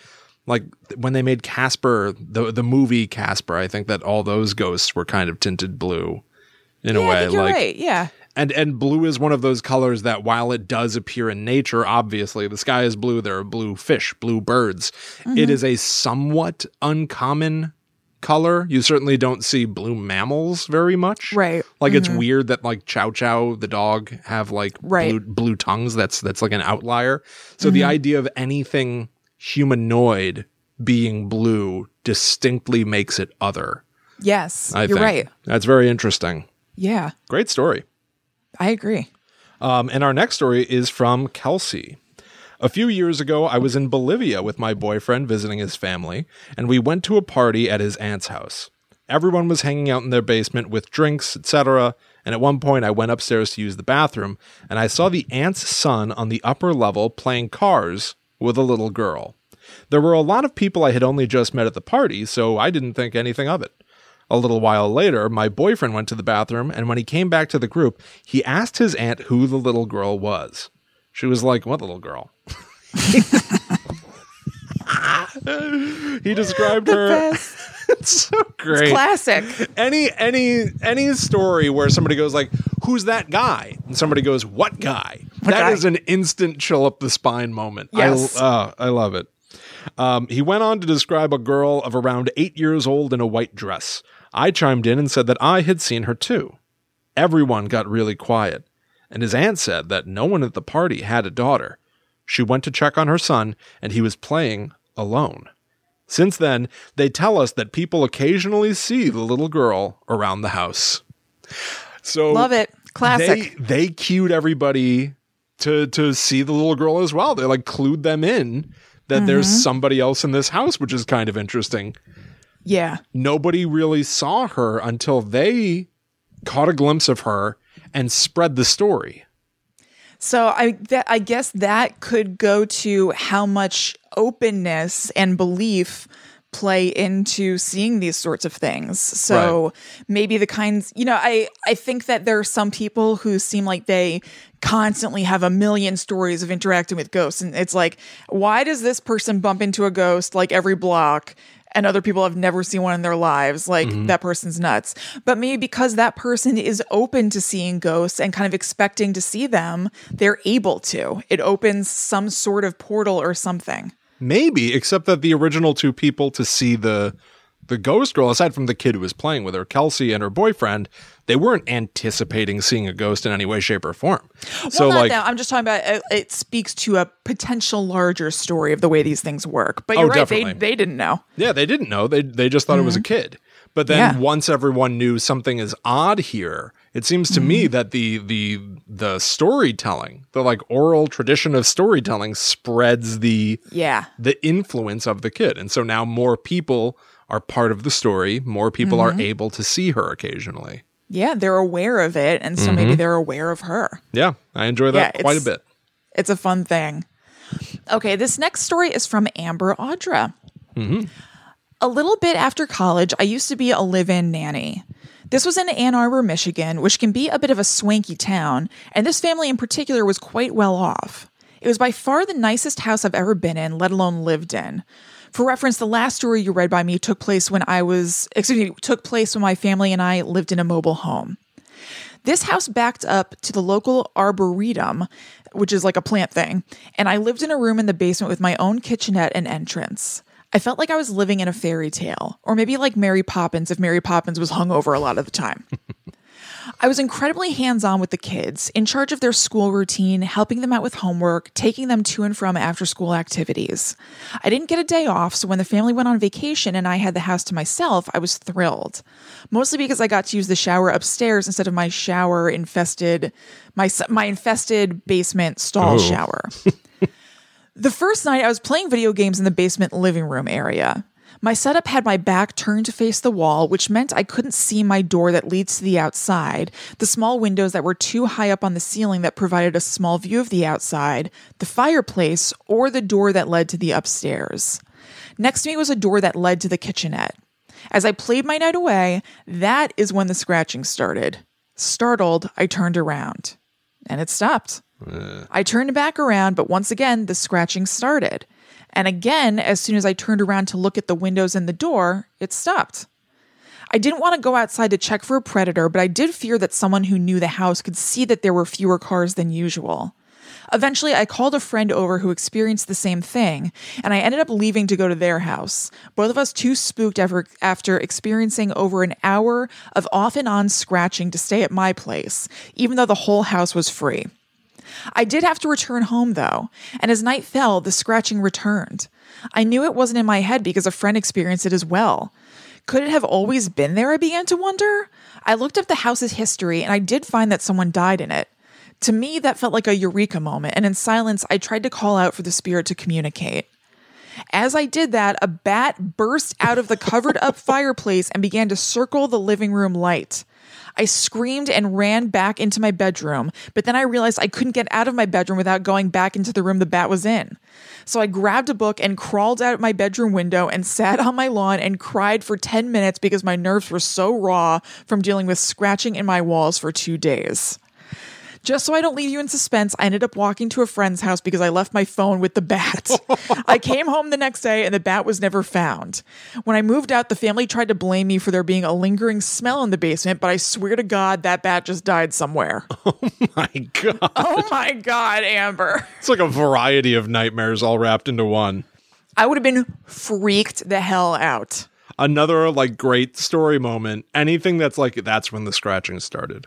like when they made Casper, the the movie Casper, I think that all those ghosts were kind of tinted blue in a way.
I think you're
like
right. Yeah.
And and blue is one of those colors that while it does appear in nature, obviously the sky is blue, there are blue fish, blue birds.
Mm-hmm.
It is a somewhat uncommon color. You certainly don't see blue mammals very much.
Right.
Like it's weird that like Chow Chow the dog have like
Right.
blue, blue tongues. That's that's like an outlier. So the idea of anything humanoid being blue distinctly makes it other.
Yes.
I
you're
think.
right.
That's very interesting.
Yeah.
Great story.
I agree.
Um, and our next story is from Kelsey. A few years ago, I was in Bolivia with my boyfriend visiting his family, and we went to a party at his aunt's house. Everyone was hanging out in their basement with drinks, etc. And at one point, I went upstairs to use the bathroom, and I saw the aunt's son on the upper level playing cars with a little girl. There were a lot of people I had only just met at the party, so I didn't think anything of it. A little while later, my boyfriend went to the bathroom, and when he came back to the group, he asked his aunt who the little girl was. She was like, What little girl? he described her. it's so great.
It's Classic.
any any any story where somebody goes like, "Who's that guy?" and somebody goes, "What guy?" That is
guy?
an instant chill up the spine moment.
Yes.
I, uh, I love it. Um, he went on to describe a girl of around eight years old in a white dress. I chimed in and said that I had seen her too. Everyone got really quiet, and his aunt said that no one at the party had a daughter. She went to check on her son, and he was playing alone. Since then, they tell us that people occasionally see the little girl around the house. So
Love it. Classic.
They they cued everybody to to see the little girl as well. They like clued them in that there's
Mm-hmm.
somebody else in this house, which is kind of interesting.
Yeah.
Nobody really saw her until they caught a glimpse of her and spread the story.
So I that I guess that could go to how much openness and belief play into seeing these sorts of things. So maybe the kinds, you know, I I think that there are some people who seem like they constantly have a million stories of interacting with ghosts and it's like why does this person bump into a ghost like every block and other people have never seen one in their lives like mm-hmm. that person's nuts. But maybe because that person is open to seeing ghosts and kind of expecting to see them they're able to. It opens some sort of portal or something.
Maybe, except that the original two people to see the the ghost girl, aside from the kid who was playing with her, Kelsey and her boyfriend, they weren't anticipating seeing a ghost in any way, shape, or form. so,
well, not
like,
that. I'm just talking about it, it speaks to a potential larger story of the way these things work. But
Oh,
you're right,
definitely.
they they didn't know.
yeah, they didn't know. They they just thought it was a mm-hmm. kid. But then
Mm-hmm. Yeah.
once everyone knew something is odd here, It seems to me mm-hmm. that the the the storytelling, the like oral tradition of storytelling spreads the
Yeah.
the influence of the kid. And so now more people are part of the story, more people are mm-hmm. able to see her occasionally.
Yeah, they're aware of it. And so maybe mm-hmm. they're aware of her.
Yeah, I enjoy that
Yeah,
quite a bit.
It's a fun thing. Okay, this next story is from Amber Audra. Mm-hmm. A little bit after college, I used to be a live in nanny. This was in Ann Arbor, Michigan, which can be a bit of a swanky town, and this family in particular was quite well off. It was by far the nicest house I've ever been in, let alone lived in. For reference, the last story you read by me took place when I was, excuse me, took place when my family and I lived in a mobile home. This house backed up to the local arboretum, which is like a plant thing, and I lived in a room in the basement with my own kitchenette and entrance. I felt like I was living in a fairy tale, or maybe like Mary Poppins if Mary Poppins was hungover a lot of the time. I was incredibly hands on with the kids, in charge of their school routine, helping them out with homework, taking them to and from after school activities. I didn't get a day off, so when the family went on vacation and I had the house to myself, I was thrilled. Mostly because I got to use the shower upstairs instead of my shower infested, my, my infested basement stall
Oh.
shower. The first night, I was playing video games in the basement living room area. My setup had my back turned to face the wall, which meant I couldn't see my door that leads to the outside, the small windows that were too high up on the ceiling that provided a small view of the outside, the fireplace, or the door that led to the upstairs. Next to me was a door that led to the kitchenette. As I played my night away, that is when the scratching started. Startled, I turned around, and it stopped. I turned back around, but once again, the scratching started. And again, as soon as I turned around to look at the windows and the door, it stopped. I didn't want to go outside to check for a predator, but I did fear that someone who knew the house could see that there were fewer cars than usual. Eventually, I called a friend over who experienced the same thing, and I ended up leaving to go to their house. Both of us too spooked after, after experiencing over an hour of off and on scratching to stay at my place, even though the whole house was free. I did have to return home though, and as night fell, the scratching returned. I knew it wasn't in my head because a friend experienced it as well. Could it have always been there? I began to wonder. I looked up the house's history and I did find that someone died in it. To me, that felt like a eureka moment, and in silence, I tried to call out for the spirit to communicate. As I did that, a bat burst out of the covered up fireplace and began to circle the living room light. I screamed and ran back into my bedroom, but then I realized I couldn't get out of my bedroom without going back into the room the bat was in. So I grabbed a book and crawled out of my bedroom window and sat on my lawn and cried for 10 minutes because my nerves were so raw from dealing with scratching in my walls for two days. Just so I don't leave you in suspense, I ended up walking to a friend's house because I left my phone with the bat. I came home the next day and the bat was never found. When I moved out, the family tried to blame me for there being a lingering smell in the basement, but I swear to God that bat just died somewhere.
Oh my God.
oh my God, Amber.
It's like a variety of nightmares all wrapped into one.
I would have been freaked the hell out.
Another like great story moment. Anything that's like that's when the scratching started.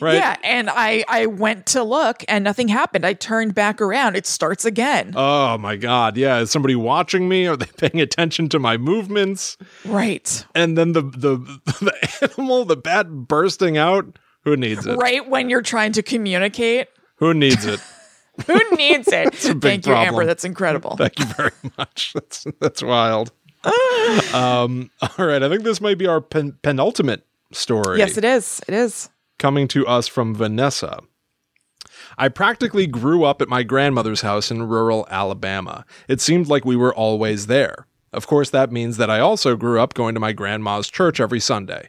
Right?
Yeah, and I I went to look and nothing happened. I turned back around. It starts again.
Oh my god. Yeah, is somebody watching me? Are they paying attention to my movements?
right.
And then the the the animal, the bat bursting out. Who needs it?
Right when you're trying to communicate.
Who needs it?
Who needs it?
a big
Thank you, Amber. That's incredible.
Thank you very much. That's that's wild. um, all right, I think this might be our pen- penultimate story.
yes, it is. It is.
Coming to us from Vanessa. I practically grew up at my grandmother's house in rural Alabama. It seemed like we were always there. Of course, that means that I also grew up going to my grandma's church every Sunday.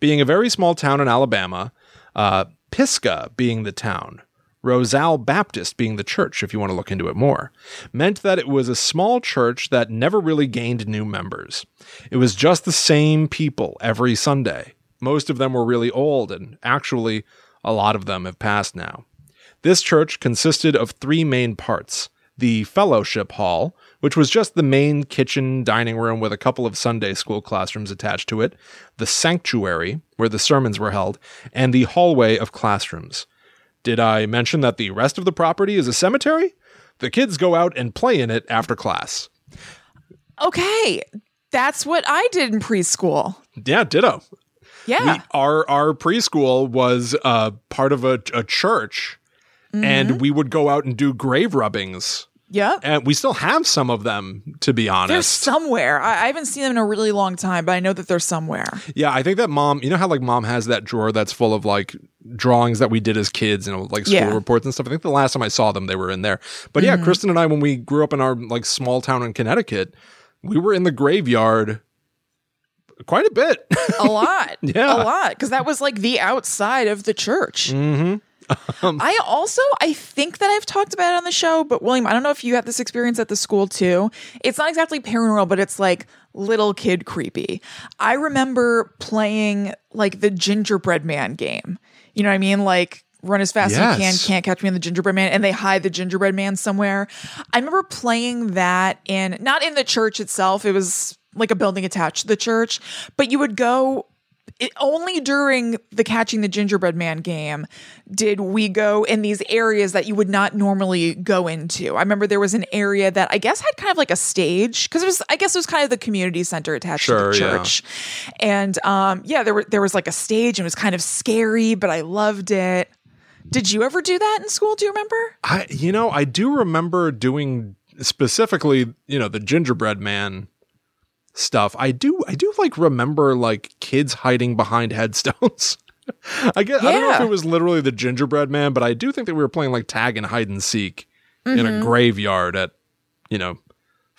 Being a very small town in Alabama, uh, Pisgah being the town, Rosal Baptist being the church, if you want to look into it more, meant that it was a small church that never really gained new members. It was just the same people every Sunday. Most of them were really old, and actually, a lot of them have passed now. This church consisted of three main parts the fellowship hall, which was just the main kitchen dining room with a couple of Sunday school classrooms attached to it, the sanctuary, where the sermons were held, and the hallway of classrooms. Did I mention that the rest of the property is a cemetery? The kids go out and play in it after class.
Okay. That's what I did in preschool.
Yeah, ditto.
Yeah.
We, our our preschool was uh, part of a, a church,
Mm-hmm.
and we would go out and do grave rubbings.
Yeah.
And we still have some of them, to be honest.
They're somewhere. I, I haven't seen them in a really long time, but I know that they're somewhere.
yeah, I think that mom, you know how like mom has that drawer that's full of like drawings that we did as kids and like school
Yeah.
reports and stuff. I think the last time I saw them, they were in there. But yeah, Kristen and I, when we grew up in our like small town in Connecticut, we were in the graveyard quite a bit.
A lot.
Yeah.
A lot. Because that was like the outside of the church.
mm-hmm.
I also I think that I've talked about it on the show, but William, I don't know if you had this experience at the school too. It's not exactly paranormal, but it's like little kid creepy. I remember playing like the gingerbread man game. You know what I mean? Like run as fast as you can, can't catch me in the gingerbread man, and they hide the gingerbread man somewhere. I remember playing that in not in the church itself, it was like a building attached to the church, but you would go it, only during the catching the gingerbread man game did we go in these areas that you would not normally go into. I remember there was an area that I guess had kind of like a stage because it was I guess it was kind of the community center attached
Sure,
to the
yeah.
church. And um yeah, there were there was like a stage and it was kind of scary, but I loved it. Did you ever do that in school? Do you remember?
I, you know, I do remember doing specifically, you know, the gingerbread man stuff. I do, I do like remember like kids hiding behind headstones. I guess I don't know if it was literally the gingerbread man, but I do think that we were playing like tag and hide and seek in
Mm-hmm.
a graveyard at, you know,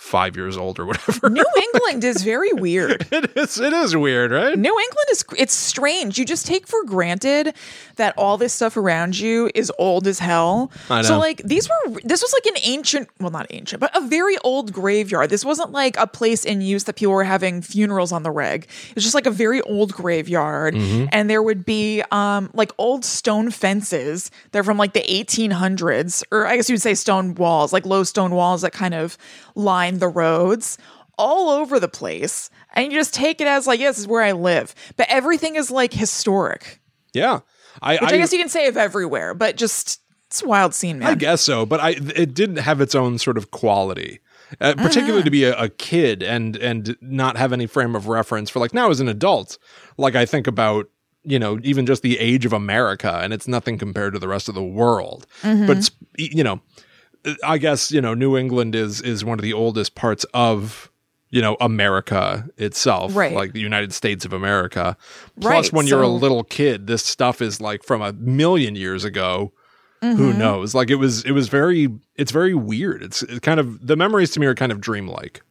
five years old or whatever.
New England is very weird.
it is, it is weird, right?
New England is it's strange. You just take for granted that all this stuff around you is old as hell.
I
So like these were this was like an ancient, well not ancient, but a very old graveyard. This wasn't like a place in use that people were having funerals on the reg. It was just like a very old graveyard
Mm-hmm.
and there would be um like old stone fences. They're from like the 1800s or I guess you would say stone walls, like low stone walls that kind of line the roads all over the place. And you just take it as like, yes, this is where I live. But everything is like historic,
Yeah. I,
which I, guess you can say of everywhere, but just it's a wild scene, man.
I guess so, but I it didn't have its own sort of quality. Uh, particularly to be a, a kid and and not have any frame of reference for like now as an adult like i think about you know even just the age of america and it's nothing compared to the rest of the world but it's, you know i guess you know new england is is one of the oldest parts of you know america itself
Right.
like the united states of america plus
Right,
when you're a little kid this stuff is like from a million years ago
Mm-hmm.
who knows like it was it was very it's very weird it's, it's kind of the memories to me are kind of dreamlike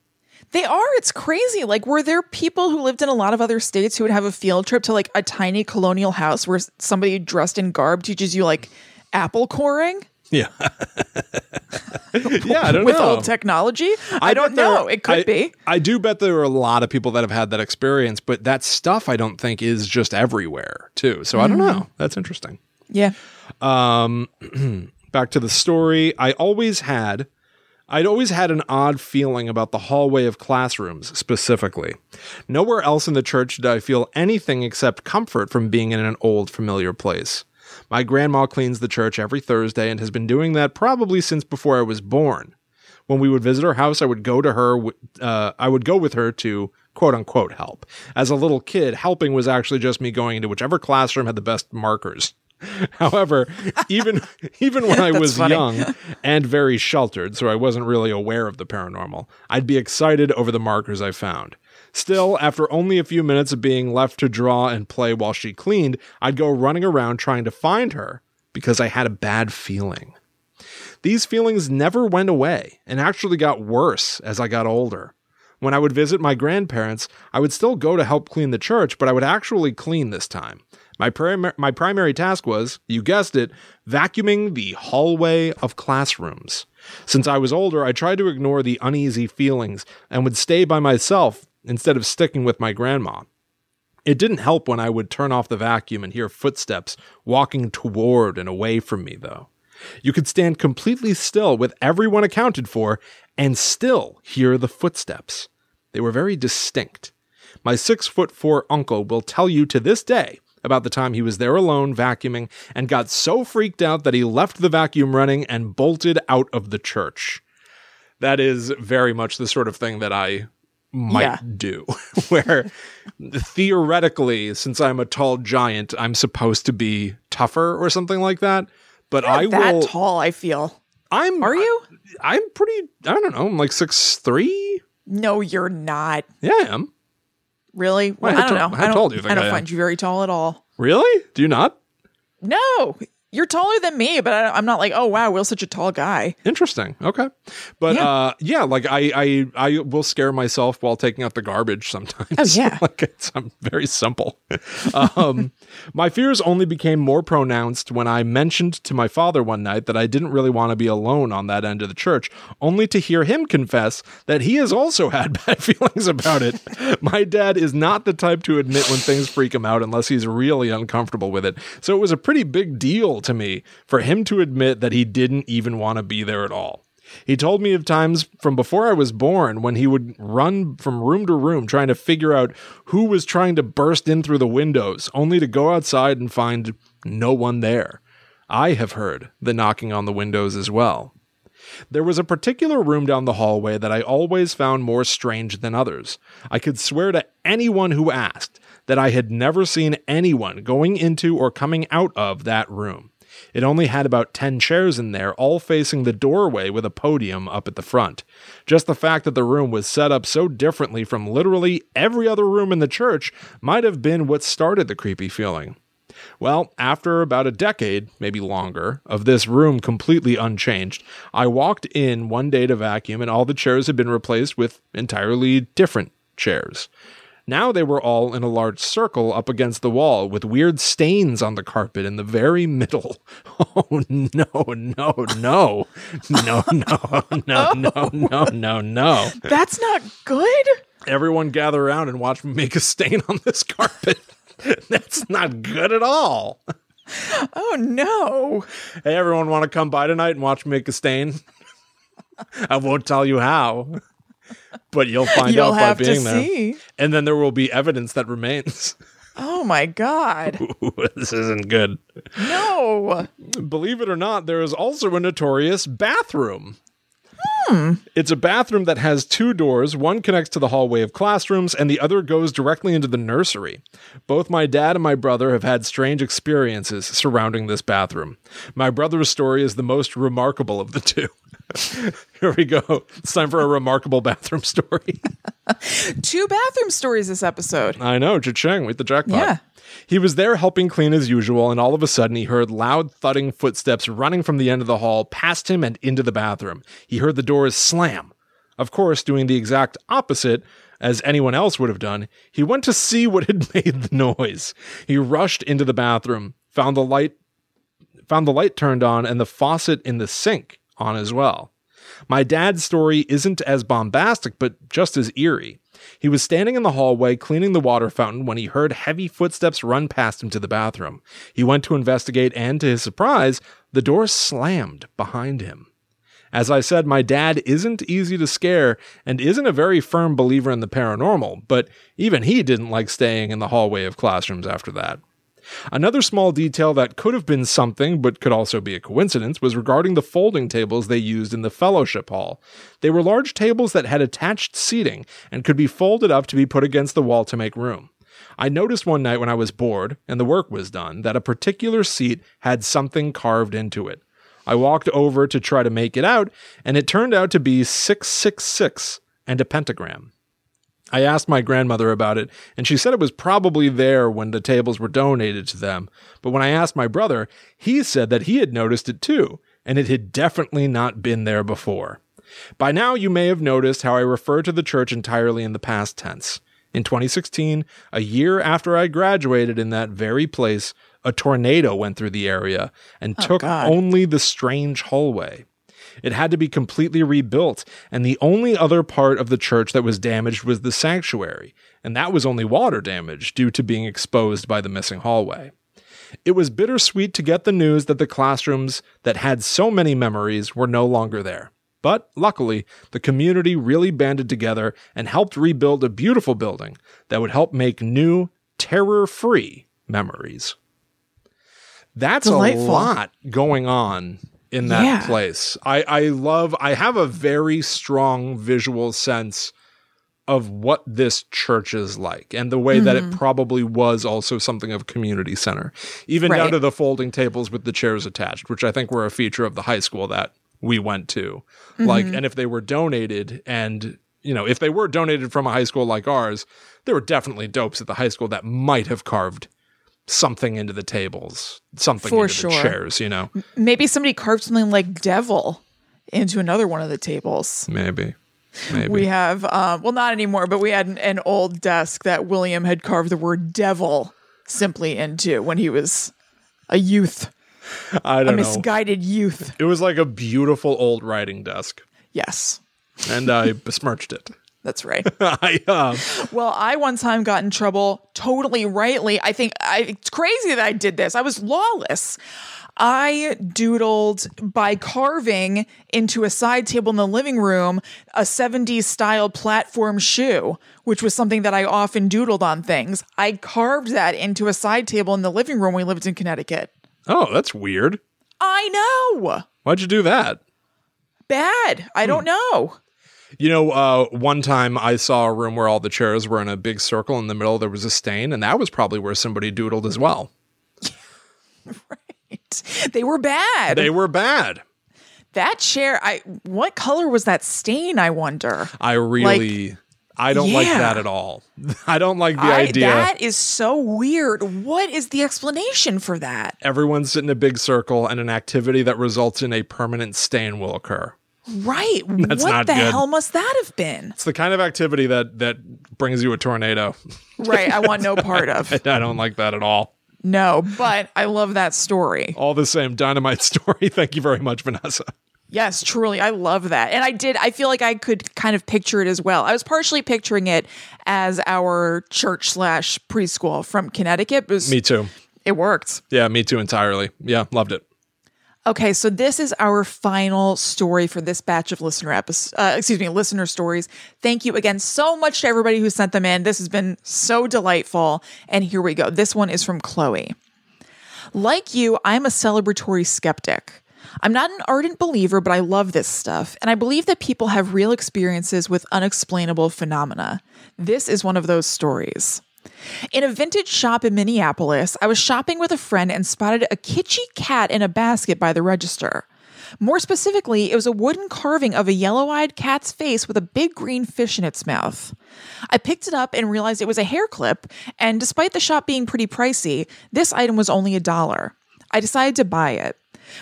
They are. It's crazy. Like, were there people who lived in a lot of other states who would have a field trip to like a tiny colonial house where somebody dressed in garb teaches you like apple coring
yeah yeah i don't know.
with
know
old technology? I, don't
bet there
know.
are-
it could
I-
be.
i do bet there are a lot of people that have had that experience but that stuff i don't think is just everywhere too so i don't
Mm-hmm.
know that's interesting
Yeah.
Um, back to the story i always had i'd always had an odd feeling about the hallway of classrooms specifically nowhere else in the church did i feel anything except comfort from being in an old familiar place my grandma cleans the church every thursday and has been doing that probably since before i was born when we would visit her house, I would go to her. Uh, I would go with her to quote unquote help. As a little kid, helping was actually just me going into whichever classroom had the best markers. However, even even when I was
funny.
young and very sheltered, so I wasn't really aware of the paranormal, I'd be excited over the markers I found. Still, after only a few minutes of being left to draw and play while she cleaned, I'd go running around trying to find her because I had a bad feeling. These feelings never went away and actually got worse as I got older. When I would visit my grandparents, I would still go to help clean the church, but I would actually clean this time. My, prim- my primary task was, you guessed it, vacuuming the hallway of classrooms. Since I was older, I tried to ignore the uneasy feelings and would stay by myself instead of sticking with my grandma. It didn't help when I would turn off the vacuum and hear footsteps walking toward and away from me, though. You could stand completely still with everyone accounted for and still hear the footsteps. They were very distinct. My six foot four uncle will tell you to this day about the time he was there alone vacuuming and got so freaked out that he left the vacuum running and bolted out of the church. That is very much the sort of thing that I might
Yeah.
do. Where theoretically, since I'm a tall giant, I'm supposed to be tougher or something like that. But I
that
will.
tall, I feel.
I'm.
Are you?
I'm pretty. I don't know. I'm like six three.
No, you're not.
Yeah, I am.
Really? Well,
how
I don't
tall-
know.
how
I don't,
tall do you think
I don't
I am?
find you very tall at all.
Really? Do you not?
No, you're taller than me, but I, I'm not like, oh wow, Will's such a tall guy.
Interesting. Okay. But
Yeah.
uh yeah, like I I I will scare myself while taking out the garbage sometimes.
Oh, yeah.
like it's I'm very simple. um my fears only became more pronounced when I mentioned to my father one night that I didn't really want to be alone on that end of the church, only to hear him confess that he has also had bad feelings about it. my dad is not the type to admit when things freak him out unless he's really uncomfortable with it. So it was a pretty big deal to me for him to admit that he didn't even want to be there at all. He told me of times from before I was born when he would run from room to room trying to figure out who was trying to burst in through the windows, only to go outside and find no one there. I have heard the knocking on the windows as well. There was a particular room down the hallway that I always found more strange than others. I could swear to anyone who asked that I had never seen anyone going into or coming out of that room. It only had about 10 chairs in there, all facing the doorway with a podium up at the front. Just the fact that the room was set up so differently from literally every other room in the church might have been what started the creepy feeling. Well, after about a decade, maybe longer, of this room completely unchanged, I walked in one day to vacuum and all the chairs had been replaced with entirely different chairs. Now they were all in a large circle up against the wall with weird stains on the carpet in the very middle. Oh no, no, no. No, no, no, no, no, no, no.
That's not good.
Everyone gather around and watch me make a stain on this carpet. That's not good at all.
Oh no.
Hey, everyone, want to come by tonight and watch me make a stain? I won't tell you how, but you'll find
You'll
out by being there.
see.
And then there will be evidence that remains.
Oh my god.
Ooh, this isn't good.
No.
Believe it or not, there is also a notorious bathroom.
Hmm.
It's a bathroom that has two doors. One connects to the hallway of classrooms, and the other goes directly into the nursery. Both my dad and my brother have had strange experiences surrounding this bathroom. My brother's story is the most remarkable of the two. Here we go. It's time for a remarkable bathroom story.
Two bathroom stories this episode.
I know, cha-ching, with the jackpot.
Yeah.
He was there helping clean as usual, and all of a sudden he heard loud thudding footsteps running from the end of the hall past him and into the bathroom. He heard the doors slam. Of course, doing the exact opposite as anyone else would have done, he went to see what had made the noise. He rushed into the bathroom, found the light found the light turned on and the faucet in the sink on as well. My dad's story isn't as bombastic, but just as eerie. He was standing in the hallway cleaning the water fountain when he heard heavy footsteps run past him to the bathroom. He went to investigate, and to his surprise, the door slammed behind him. As I said, my dad isn't easy to scare and isn't a very firm believer in the paranormal, but even he didn't like staying in the hallway of classrooms after that. Another small detail that could have been something, but could also be a coincidence, was regarding the folding tables they used in the fellowship hall. They were large tables that had attached seating and could be folded up to be put against the wall to make room. I noticed one night when I was bored and the work was done that a particular seat had something carved into it. I walked over to try to make it out, and it turned out to be 666 and a pentagram. I asked my grandmother about it, and she said it was probably there when the tables were donated to them. But when I asked my brother, he said that he had noticed it too, and it had definitely not been there before. By now, you may have noticed how I refer to the church entirely in the past tense. In 2016, a year after I graduated in that very place, a tornado went through the area and oh, took
God.
only the strange hallway. It had to be completely rebuilt, and the only other part of the church that was damaged was the sanctuary, and that was only water damage due to being exposed by the missing hallway. It was bittersweet to get the news that the classrooms that had so many memories were no longer there. But luckily, the community really banded together and helped rebuild a beautiful building that would help make new, terror free memories. That's
Delightful.
a lot going on in that
Yeah.
place. I, I love, I have a very strong visual sense of what this church is like and the way that it mm-hmm. probably was also something of a community center, even down to the folding tables with the chairs attached, which I think were a feature of the high school that we went to. Like, mm-hmm. and if they were donated and you know, if they were donated from a high school like ours, there were definitely dopes at the high school that might have carved something into the tables, something
For
into
sure.
the chairs, you know.
Maybe somebody carved something like devil into another one of the tables.
Maybe. Maybe.
We have, um, well, not anymore, but we had an, an old desk that William had carved the word devil simply into when he was a youth,
I
a
don't know.
misguided youth.
It was like a beautiful old writing desk,
Yes,
and I besmirched it.
That's right.
I uh,
Well, I one time got in trouble totally rightly. I think I, it's crazy that I did this. I was lawless. I doodled by carving into a side table in the living room a 70s style platform shoe, which was something that I often doodled on things. I carved that into a side table in the living room we lived in Connecticut.
oh, that's weird.
I know.
Why'd you do that?
Bad. I don't know.
You know, uh, one time I saw a room where all the chairs were in a big circle. In the middle, there was a stain, and that was probably where somebody doodled as well. Right.
They were bad.
They were bad.
that chair, I what color was that stain, I wonder?
I really, I don't like that at all. I don't like the
I,
idea.
that is so weird. What is the explanation for that?
Everyone's sitting in a big circle, and an activity that results in a permanent stain will occur.
Right.
That's
what the
good.
hell must that have been?
It's the kind of activity that that brings you a tornado.
Right. I want no part of.
I don't like that at all.
No, but I love that story.
All the same, dynamite story. Thank you very much, Vanessa.
Yes, truly. I love that. And I did, I feel like I could kind of picture it as well. I was partially picturing it as our church slash preschool from Connecticut. Was,
Me too.
it worked.
Yeah, me too entirely. Yeah, loved it.
Okay, so this is our final story for this batch of listener episodes. Uh, excuse me, listener stories. Thank you again so much to everybody who sent them in. This has been so delightful. And here we go. This one is from Chloe. Like you, I'm a celebratory skeptic. I'm not an ardent believer, but I love this stuff, and I believe that people have real experiences with unexplainable phenomena. This is one of those stories. In a vintage shop in Minneapolis, I was shopping with a friend and spotted a kitschy cat in a basket by the register. More specifically, it was a wooden carving of a yellow eyed cat's face with a big green fish in its mouth. I picked it up and realized it was a hair clip, and despite the shop being pretty pricey, this item was only a dollar. I decided to buy it.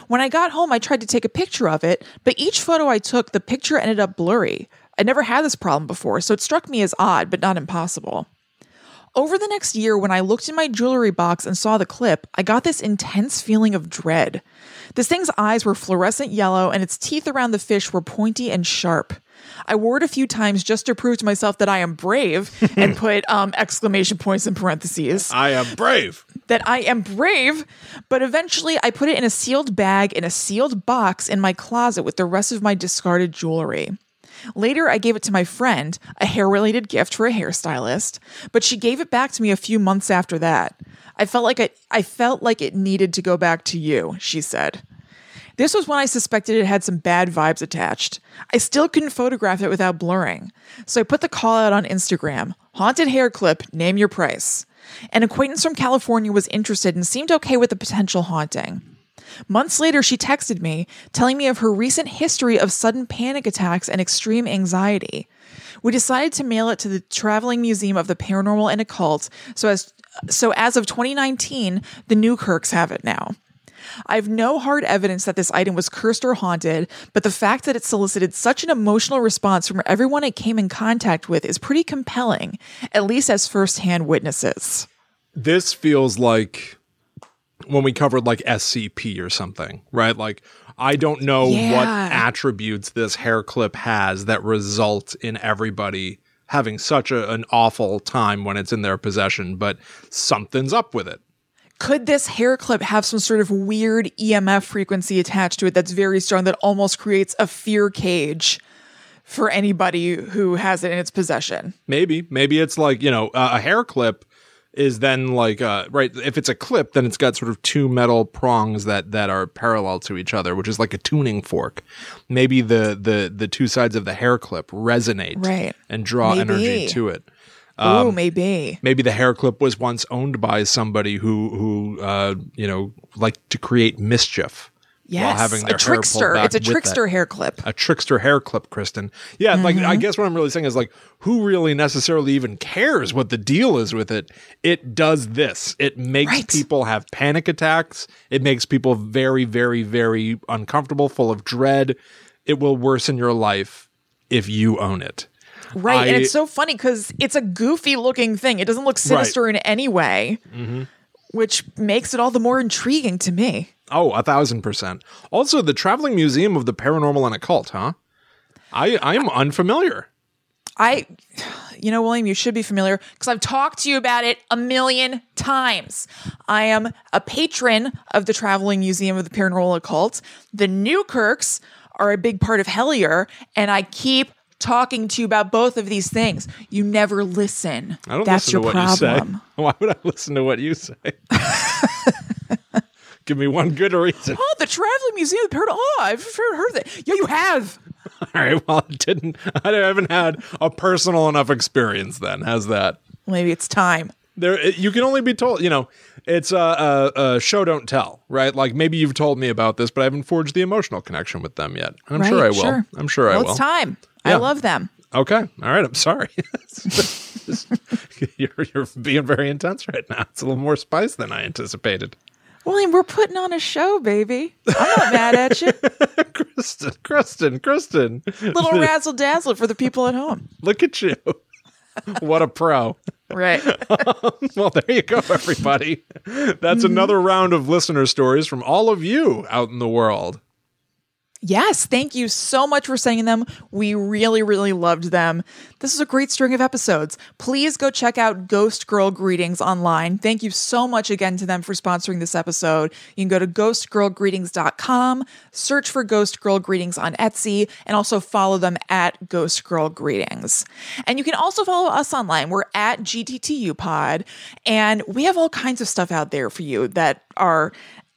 When I got home, I tried to take a picture of it, but each photo I took, the picture ended up blurry. I never had this problem before, so it struck me as odd, but not impossible. Over the next year, when I looked in my jewelry box and saw the clip, I got this intense feeling of dread. This thing's eyes were fluorescent yellow, and its teeth around the fish were pointy and sharp. I wore it a few times just to prove to myself that I am brave and put um, exclamation points in parentheses
I am brave.
that I am brave, but eventually I put it in a sealed bag in a sealed box in my closet with the rest of my discarded jewelry. Later, I gave it to my friend, a hair related gift for a hairstylist, but she gave it back to me a few months after that. I felt like it, I felt like it needed to go back to you, she said. This was when I suspected it had some bad vibes attached. I still couldn't photograph it without blurring. So I put the call out on Instagram Haunted hair clip, name your price. An acquaintance from California was interested and seemed okay with the potential haunting. Months later, she texted me, telling me of her recent history of sudden panic attacks and extreme anxiety. We decided to mail it to the Traveling Museum of the Paranormal and Occult, so as so as of 2019, the Newkirks have it now. I have no hard evidence that this item was cursed or haunted, but the fact that it solicited such an emotional response from everyone it came in contact with is pretty compelling, at least as firsthand witnesses.
This feels like when we covered like SCP or something, right? Like I don't know what attributes this hair clip has that result in everybody having such a, an awful time when it's in their possession, but something's up with it.
Could this hair clip have some sort of weird EMF frequency attached to it that's very strong that almost creates a fear cage for anybody who has it in its possession?
Maybe, maybe it's like, you know, a hair clip is then like uh right if it's a clip then it's got sort of two metal prongs that that are parallel to each other which is like a tuning fork maybe the the the two sides of the hair clip resonate
Right.
and draw
Maybe.
energy to it
Oh,
Um,
maybe.
maybe the hair clip was once owned by somebody who who uh you know liked to create mischief
Yes,
while having their
a
hair
trickster. It's a trickster hair clip.
a trickster hair clip, Kristen. Yeah, like I
Mm-hmm.
guess what I'm really saying is like, who really necessarily even cares what the deal is with it? It does this. It makes
Right.
people have panic attacks. It makes people very, very, very uncomfortable, full of dread. It will worsen your life if you own it.
Right. and it's so funny because it's a goofy looking thing. It doesn't look sinister in any way,
Mm-hmm.
which makes it all the more intriguing to me.
Oh, a thousand percent. Also, the Traveling Museum of the Paranormal and Occult, huh? I I am unfamiliar.
I, you know, William, you should be familiar because I've talked to you about it a million times. I am a patron of the Traveling Museum of the Paranormal Occult. The Newkirks are a big part of Hellier, and I keep talking to you about both of these things. You never listen.
I don't
That's
listen
your
to what
problem.
you say. Why would I listen to what you say? Give me one good reason.
Oh, the Traveling Museum of the Paranormal. Oh, I've heard, that. Yeah, you have.
All right. Well, I didn't. I haven't had a personal enough experience. Then how's that?
Maybe it's time.
There, you can only be told. You know, it's a, a, a show don't tell, right? Like maybe you've told me about this, but I haven't forged the emotional connection with them yet. I'm sure I will.
sure.
I'm sure I will.
it's time. I love them.
Okay. All right. I'm sorry. you're you're being very intense right now. It's a little more spice than I anticipated.
William, we're putting on a show, baby. I'm not mad at you.
Kristen, Kristen, Kristen.
Little razzle dazzle for the people at home.
Look at you. What a pro.
Right.
Well, there you go, everybody. That's another round of listener stories from all of you out in the world.
Yes, thank you so much for sending them. We really, really loved them. This is a great string of episodes. Please go check out Ghost Girl Greetings online. Thank you so much again to them for sponsoring this episode. You can go to ghostgirlgreetings.com, search for Ghost Girl Greetings on Etsy, and also follow them at Ghost Girl Greetings. And you can also follow us online. We're at GTTU Pod, and we have all kinds of stuff out there for you that are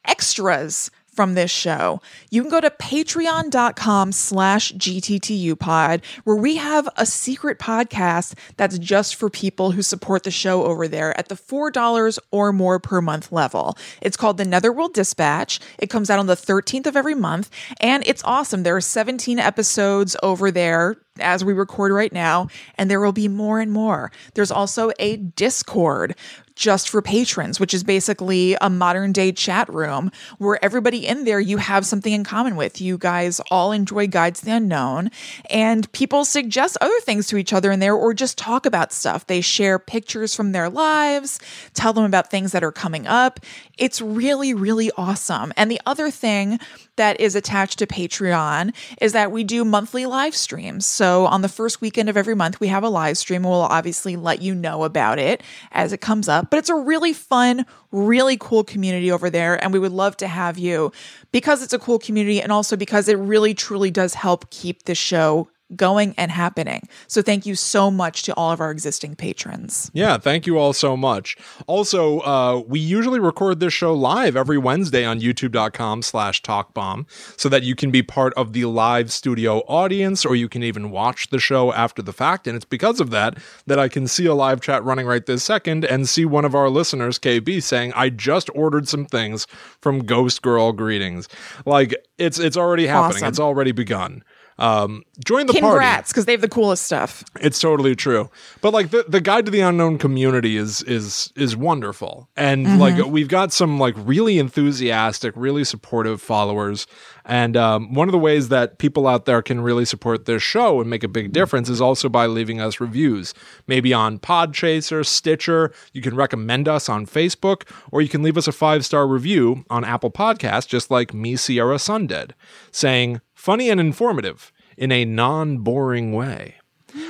extras from this show. You can go to patreon.com slash gttupod where we have a secret podcast that's just for people who support the show over there at the $4 or more per month level. It's called the Netherworld Dispatch. It comes out on the 13th of every month and it's awesome. There are 17 episodes over there as we record right now, and there will be more and more. There's also a Discord just for patrons, which is basically a modern day chat room where everybody in there you have something in common with. You guys all enjoy Guides to the Unknown, and people suggest other things to each other in there or just talk about stuff. They share pictures from their lives, tell them about things that are coming up. It's really, really awesome. And the other thing that is attached to Patreon is that we do monthly live streams. So on the first weekend of every month, we have a live stream. We'll obviously let you know about it as it comes up. But it's a really fun, really cool community over there. And we would love to have you because it's a cool community and also because it really, truly does help keep the show going and happening. So thank you so much to all of our existing patrons.
Yeah, thank you all so much. Also, uh, we usually record this show live every Wednesday on youtube.com slash talkbomb so that you can be part of the live studio audience or you can even watch the show after the fact. And it's because of that that I can see a live chat running right this second and see one of our listeners, KB, saying, I just ordered some things from Ghost Girl Greetings. Like, it's it's already happening.
Awesome.
It's already begun. Um, join the party.
Congrats, because they have the coolest stuff.
It's totally true. But like the, the guide to the unknown community is is is wonderful. And like we've got some like really enthusiastic, really supportive followers. And um, one of the ways that people out there can really support this show and make a big difference is also by leaving us reviews. Maybe on Podchaser, Stitcher, you can recommend us on Facebook, or you can leave us a five-star review on Apple Podcasts, just like me, Sierra Sunded, saying funny and informative in a non-boring way.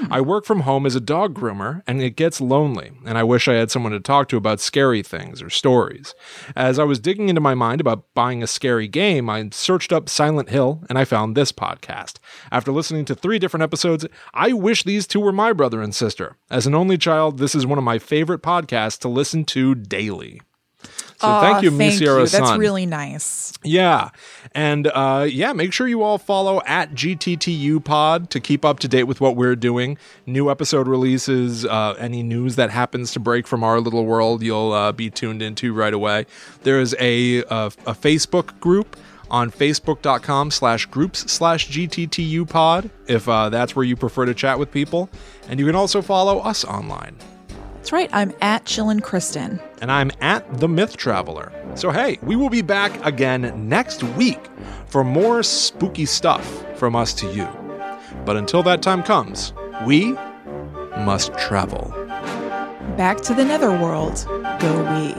I work from home as a dog groomer, and it gets lonely, and I wish I had someone to talk to about scary things or stories. As I was digging into my mind about buying a scary game, I searched up Silent Hill, and I found this podcast. After listening to three different episodes, I wish these two were my brother and sister. As an only child, this is one of my favorite podcasts to listen to daily. So
Aw,
thank you,
thank
Sierra
you. That's really nice.
Yeah. And uh, yeah, make sure you all follow at GTTU Pod to keep up to date with what we're doing. New episode releases, uh, any news that happens to break from our little world, you'll uh, be tuned into right away. There is a, a, a Facebook group on facebook.com slash groups slash GTTU Pod if uh, that's where you prefer to chat with people. And you can also follow us online.
That's right. I'm at Chillin' Kristen.
and I'm at The Myth Traveler. So, hey, we will be back again next week for more spooky stuff from us to you. But until that time comes, we must travel.
Back to the netherworld. Go we.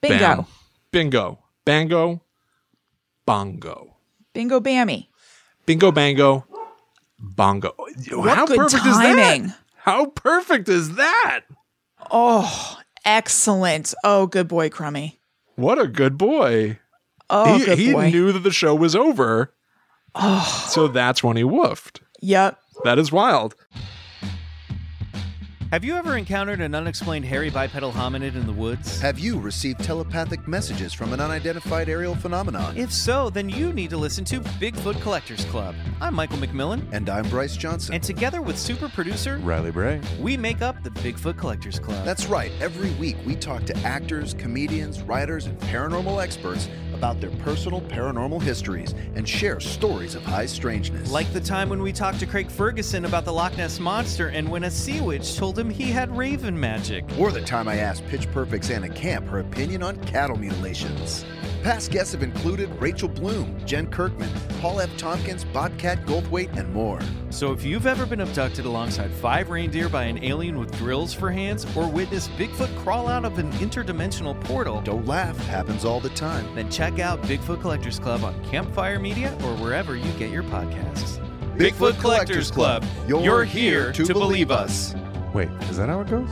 Bingo.
Bam. Bingo. Bango. Bongo.
Bingo Bammy.
Bingo, bango. Bongo.
What
How perfect
timing.
is that? How perfect is that?
Oh, excellent. Oh, good boy, Crummy.
What a good boy.
Oh,
he
good
he
boy.
knew that the show was over.
oh,
So that's when he woofed.
yep.
That is wild.
Have you ever encountered an unexplained hairy bipedal hominid in the woods?
Have you received telepathic messages from an unidentified aerial phenomenon?
If so, then you need to listen to Bigfoot Collectors Club. I'm Michael McMillian,
And I'm Bryce Johnson.
and together with super producer,
Riley Bray.
we make up the Bigfoot Collectors Club.
That's right. Every week we talk to actors, comedians, writers, and paranormal experts about their personal paranormal histories and share stories of high strangeness.
like the time when we talked to Craig Ferguson about the Loch Ness Monster and when a sea witch told him he had raven magic.
or the time I asked Pitch Perfect's Anna Camp her opinion on cattle mutilations. Past guests have included Rachel Bloom, Jen Kirkman, Paul F. Tompkins, Bobcat Goldthwait, and more.
So if you've ever been abducted alongside five reindeer by an alien with drills for hands or witnessed Bigfoot crawl out of an interdimensional portal,
Don't laugh, happens all the time.
then check out Bigfoot Collectors Club on Campfire Media or wherever you get your podcasts.
Bigfoot Collectors Club. You're here to believe us.
Wait, is that how it goes?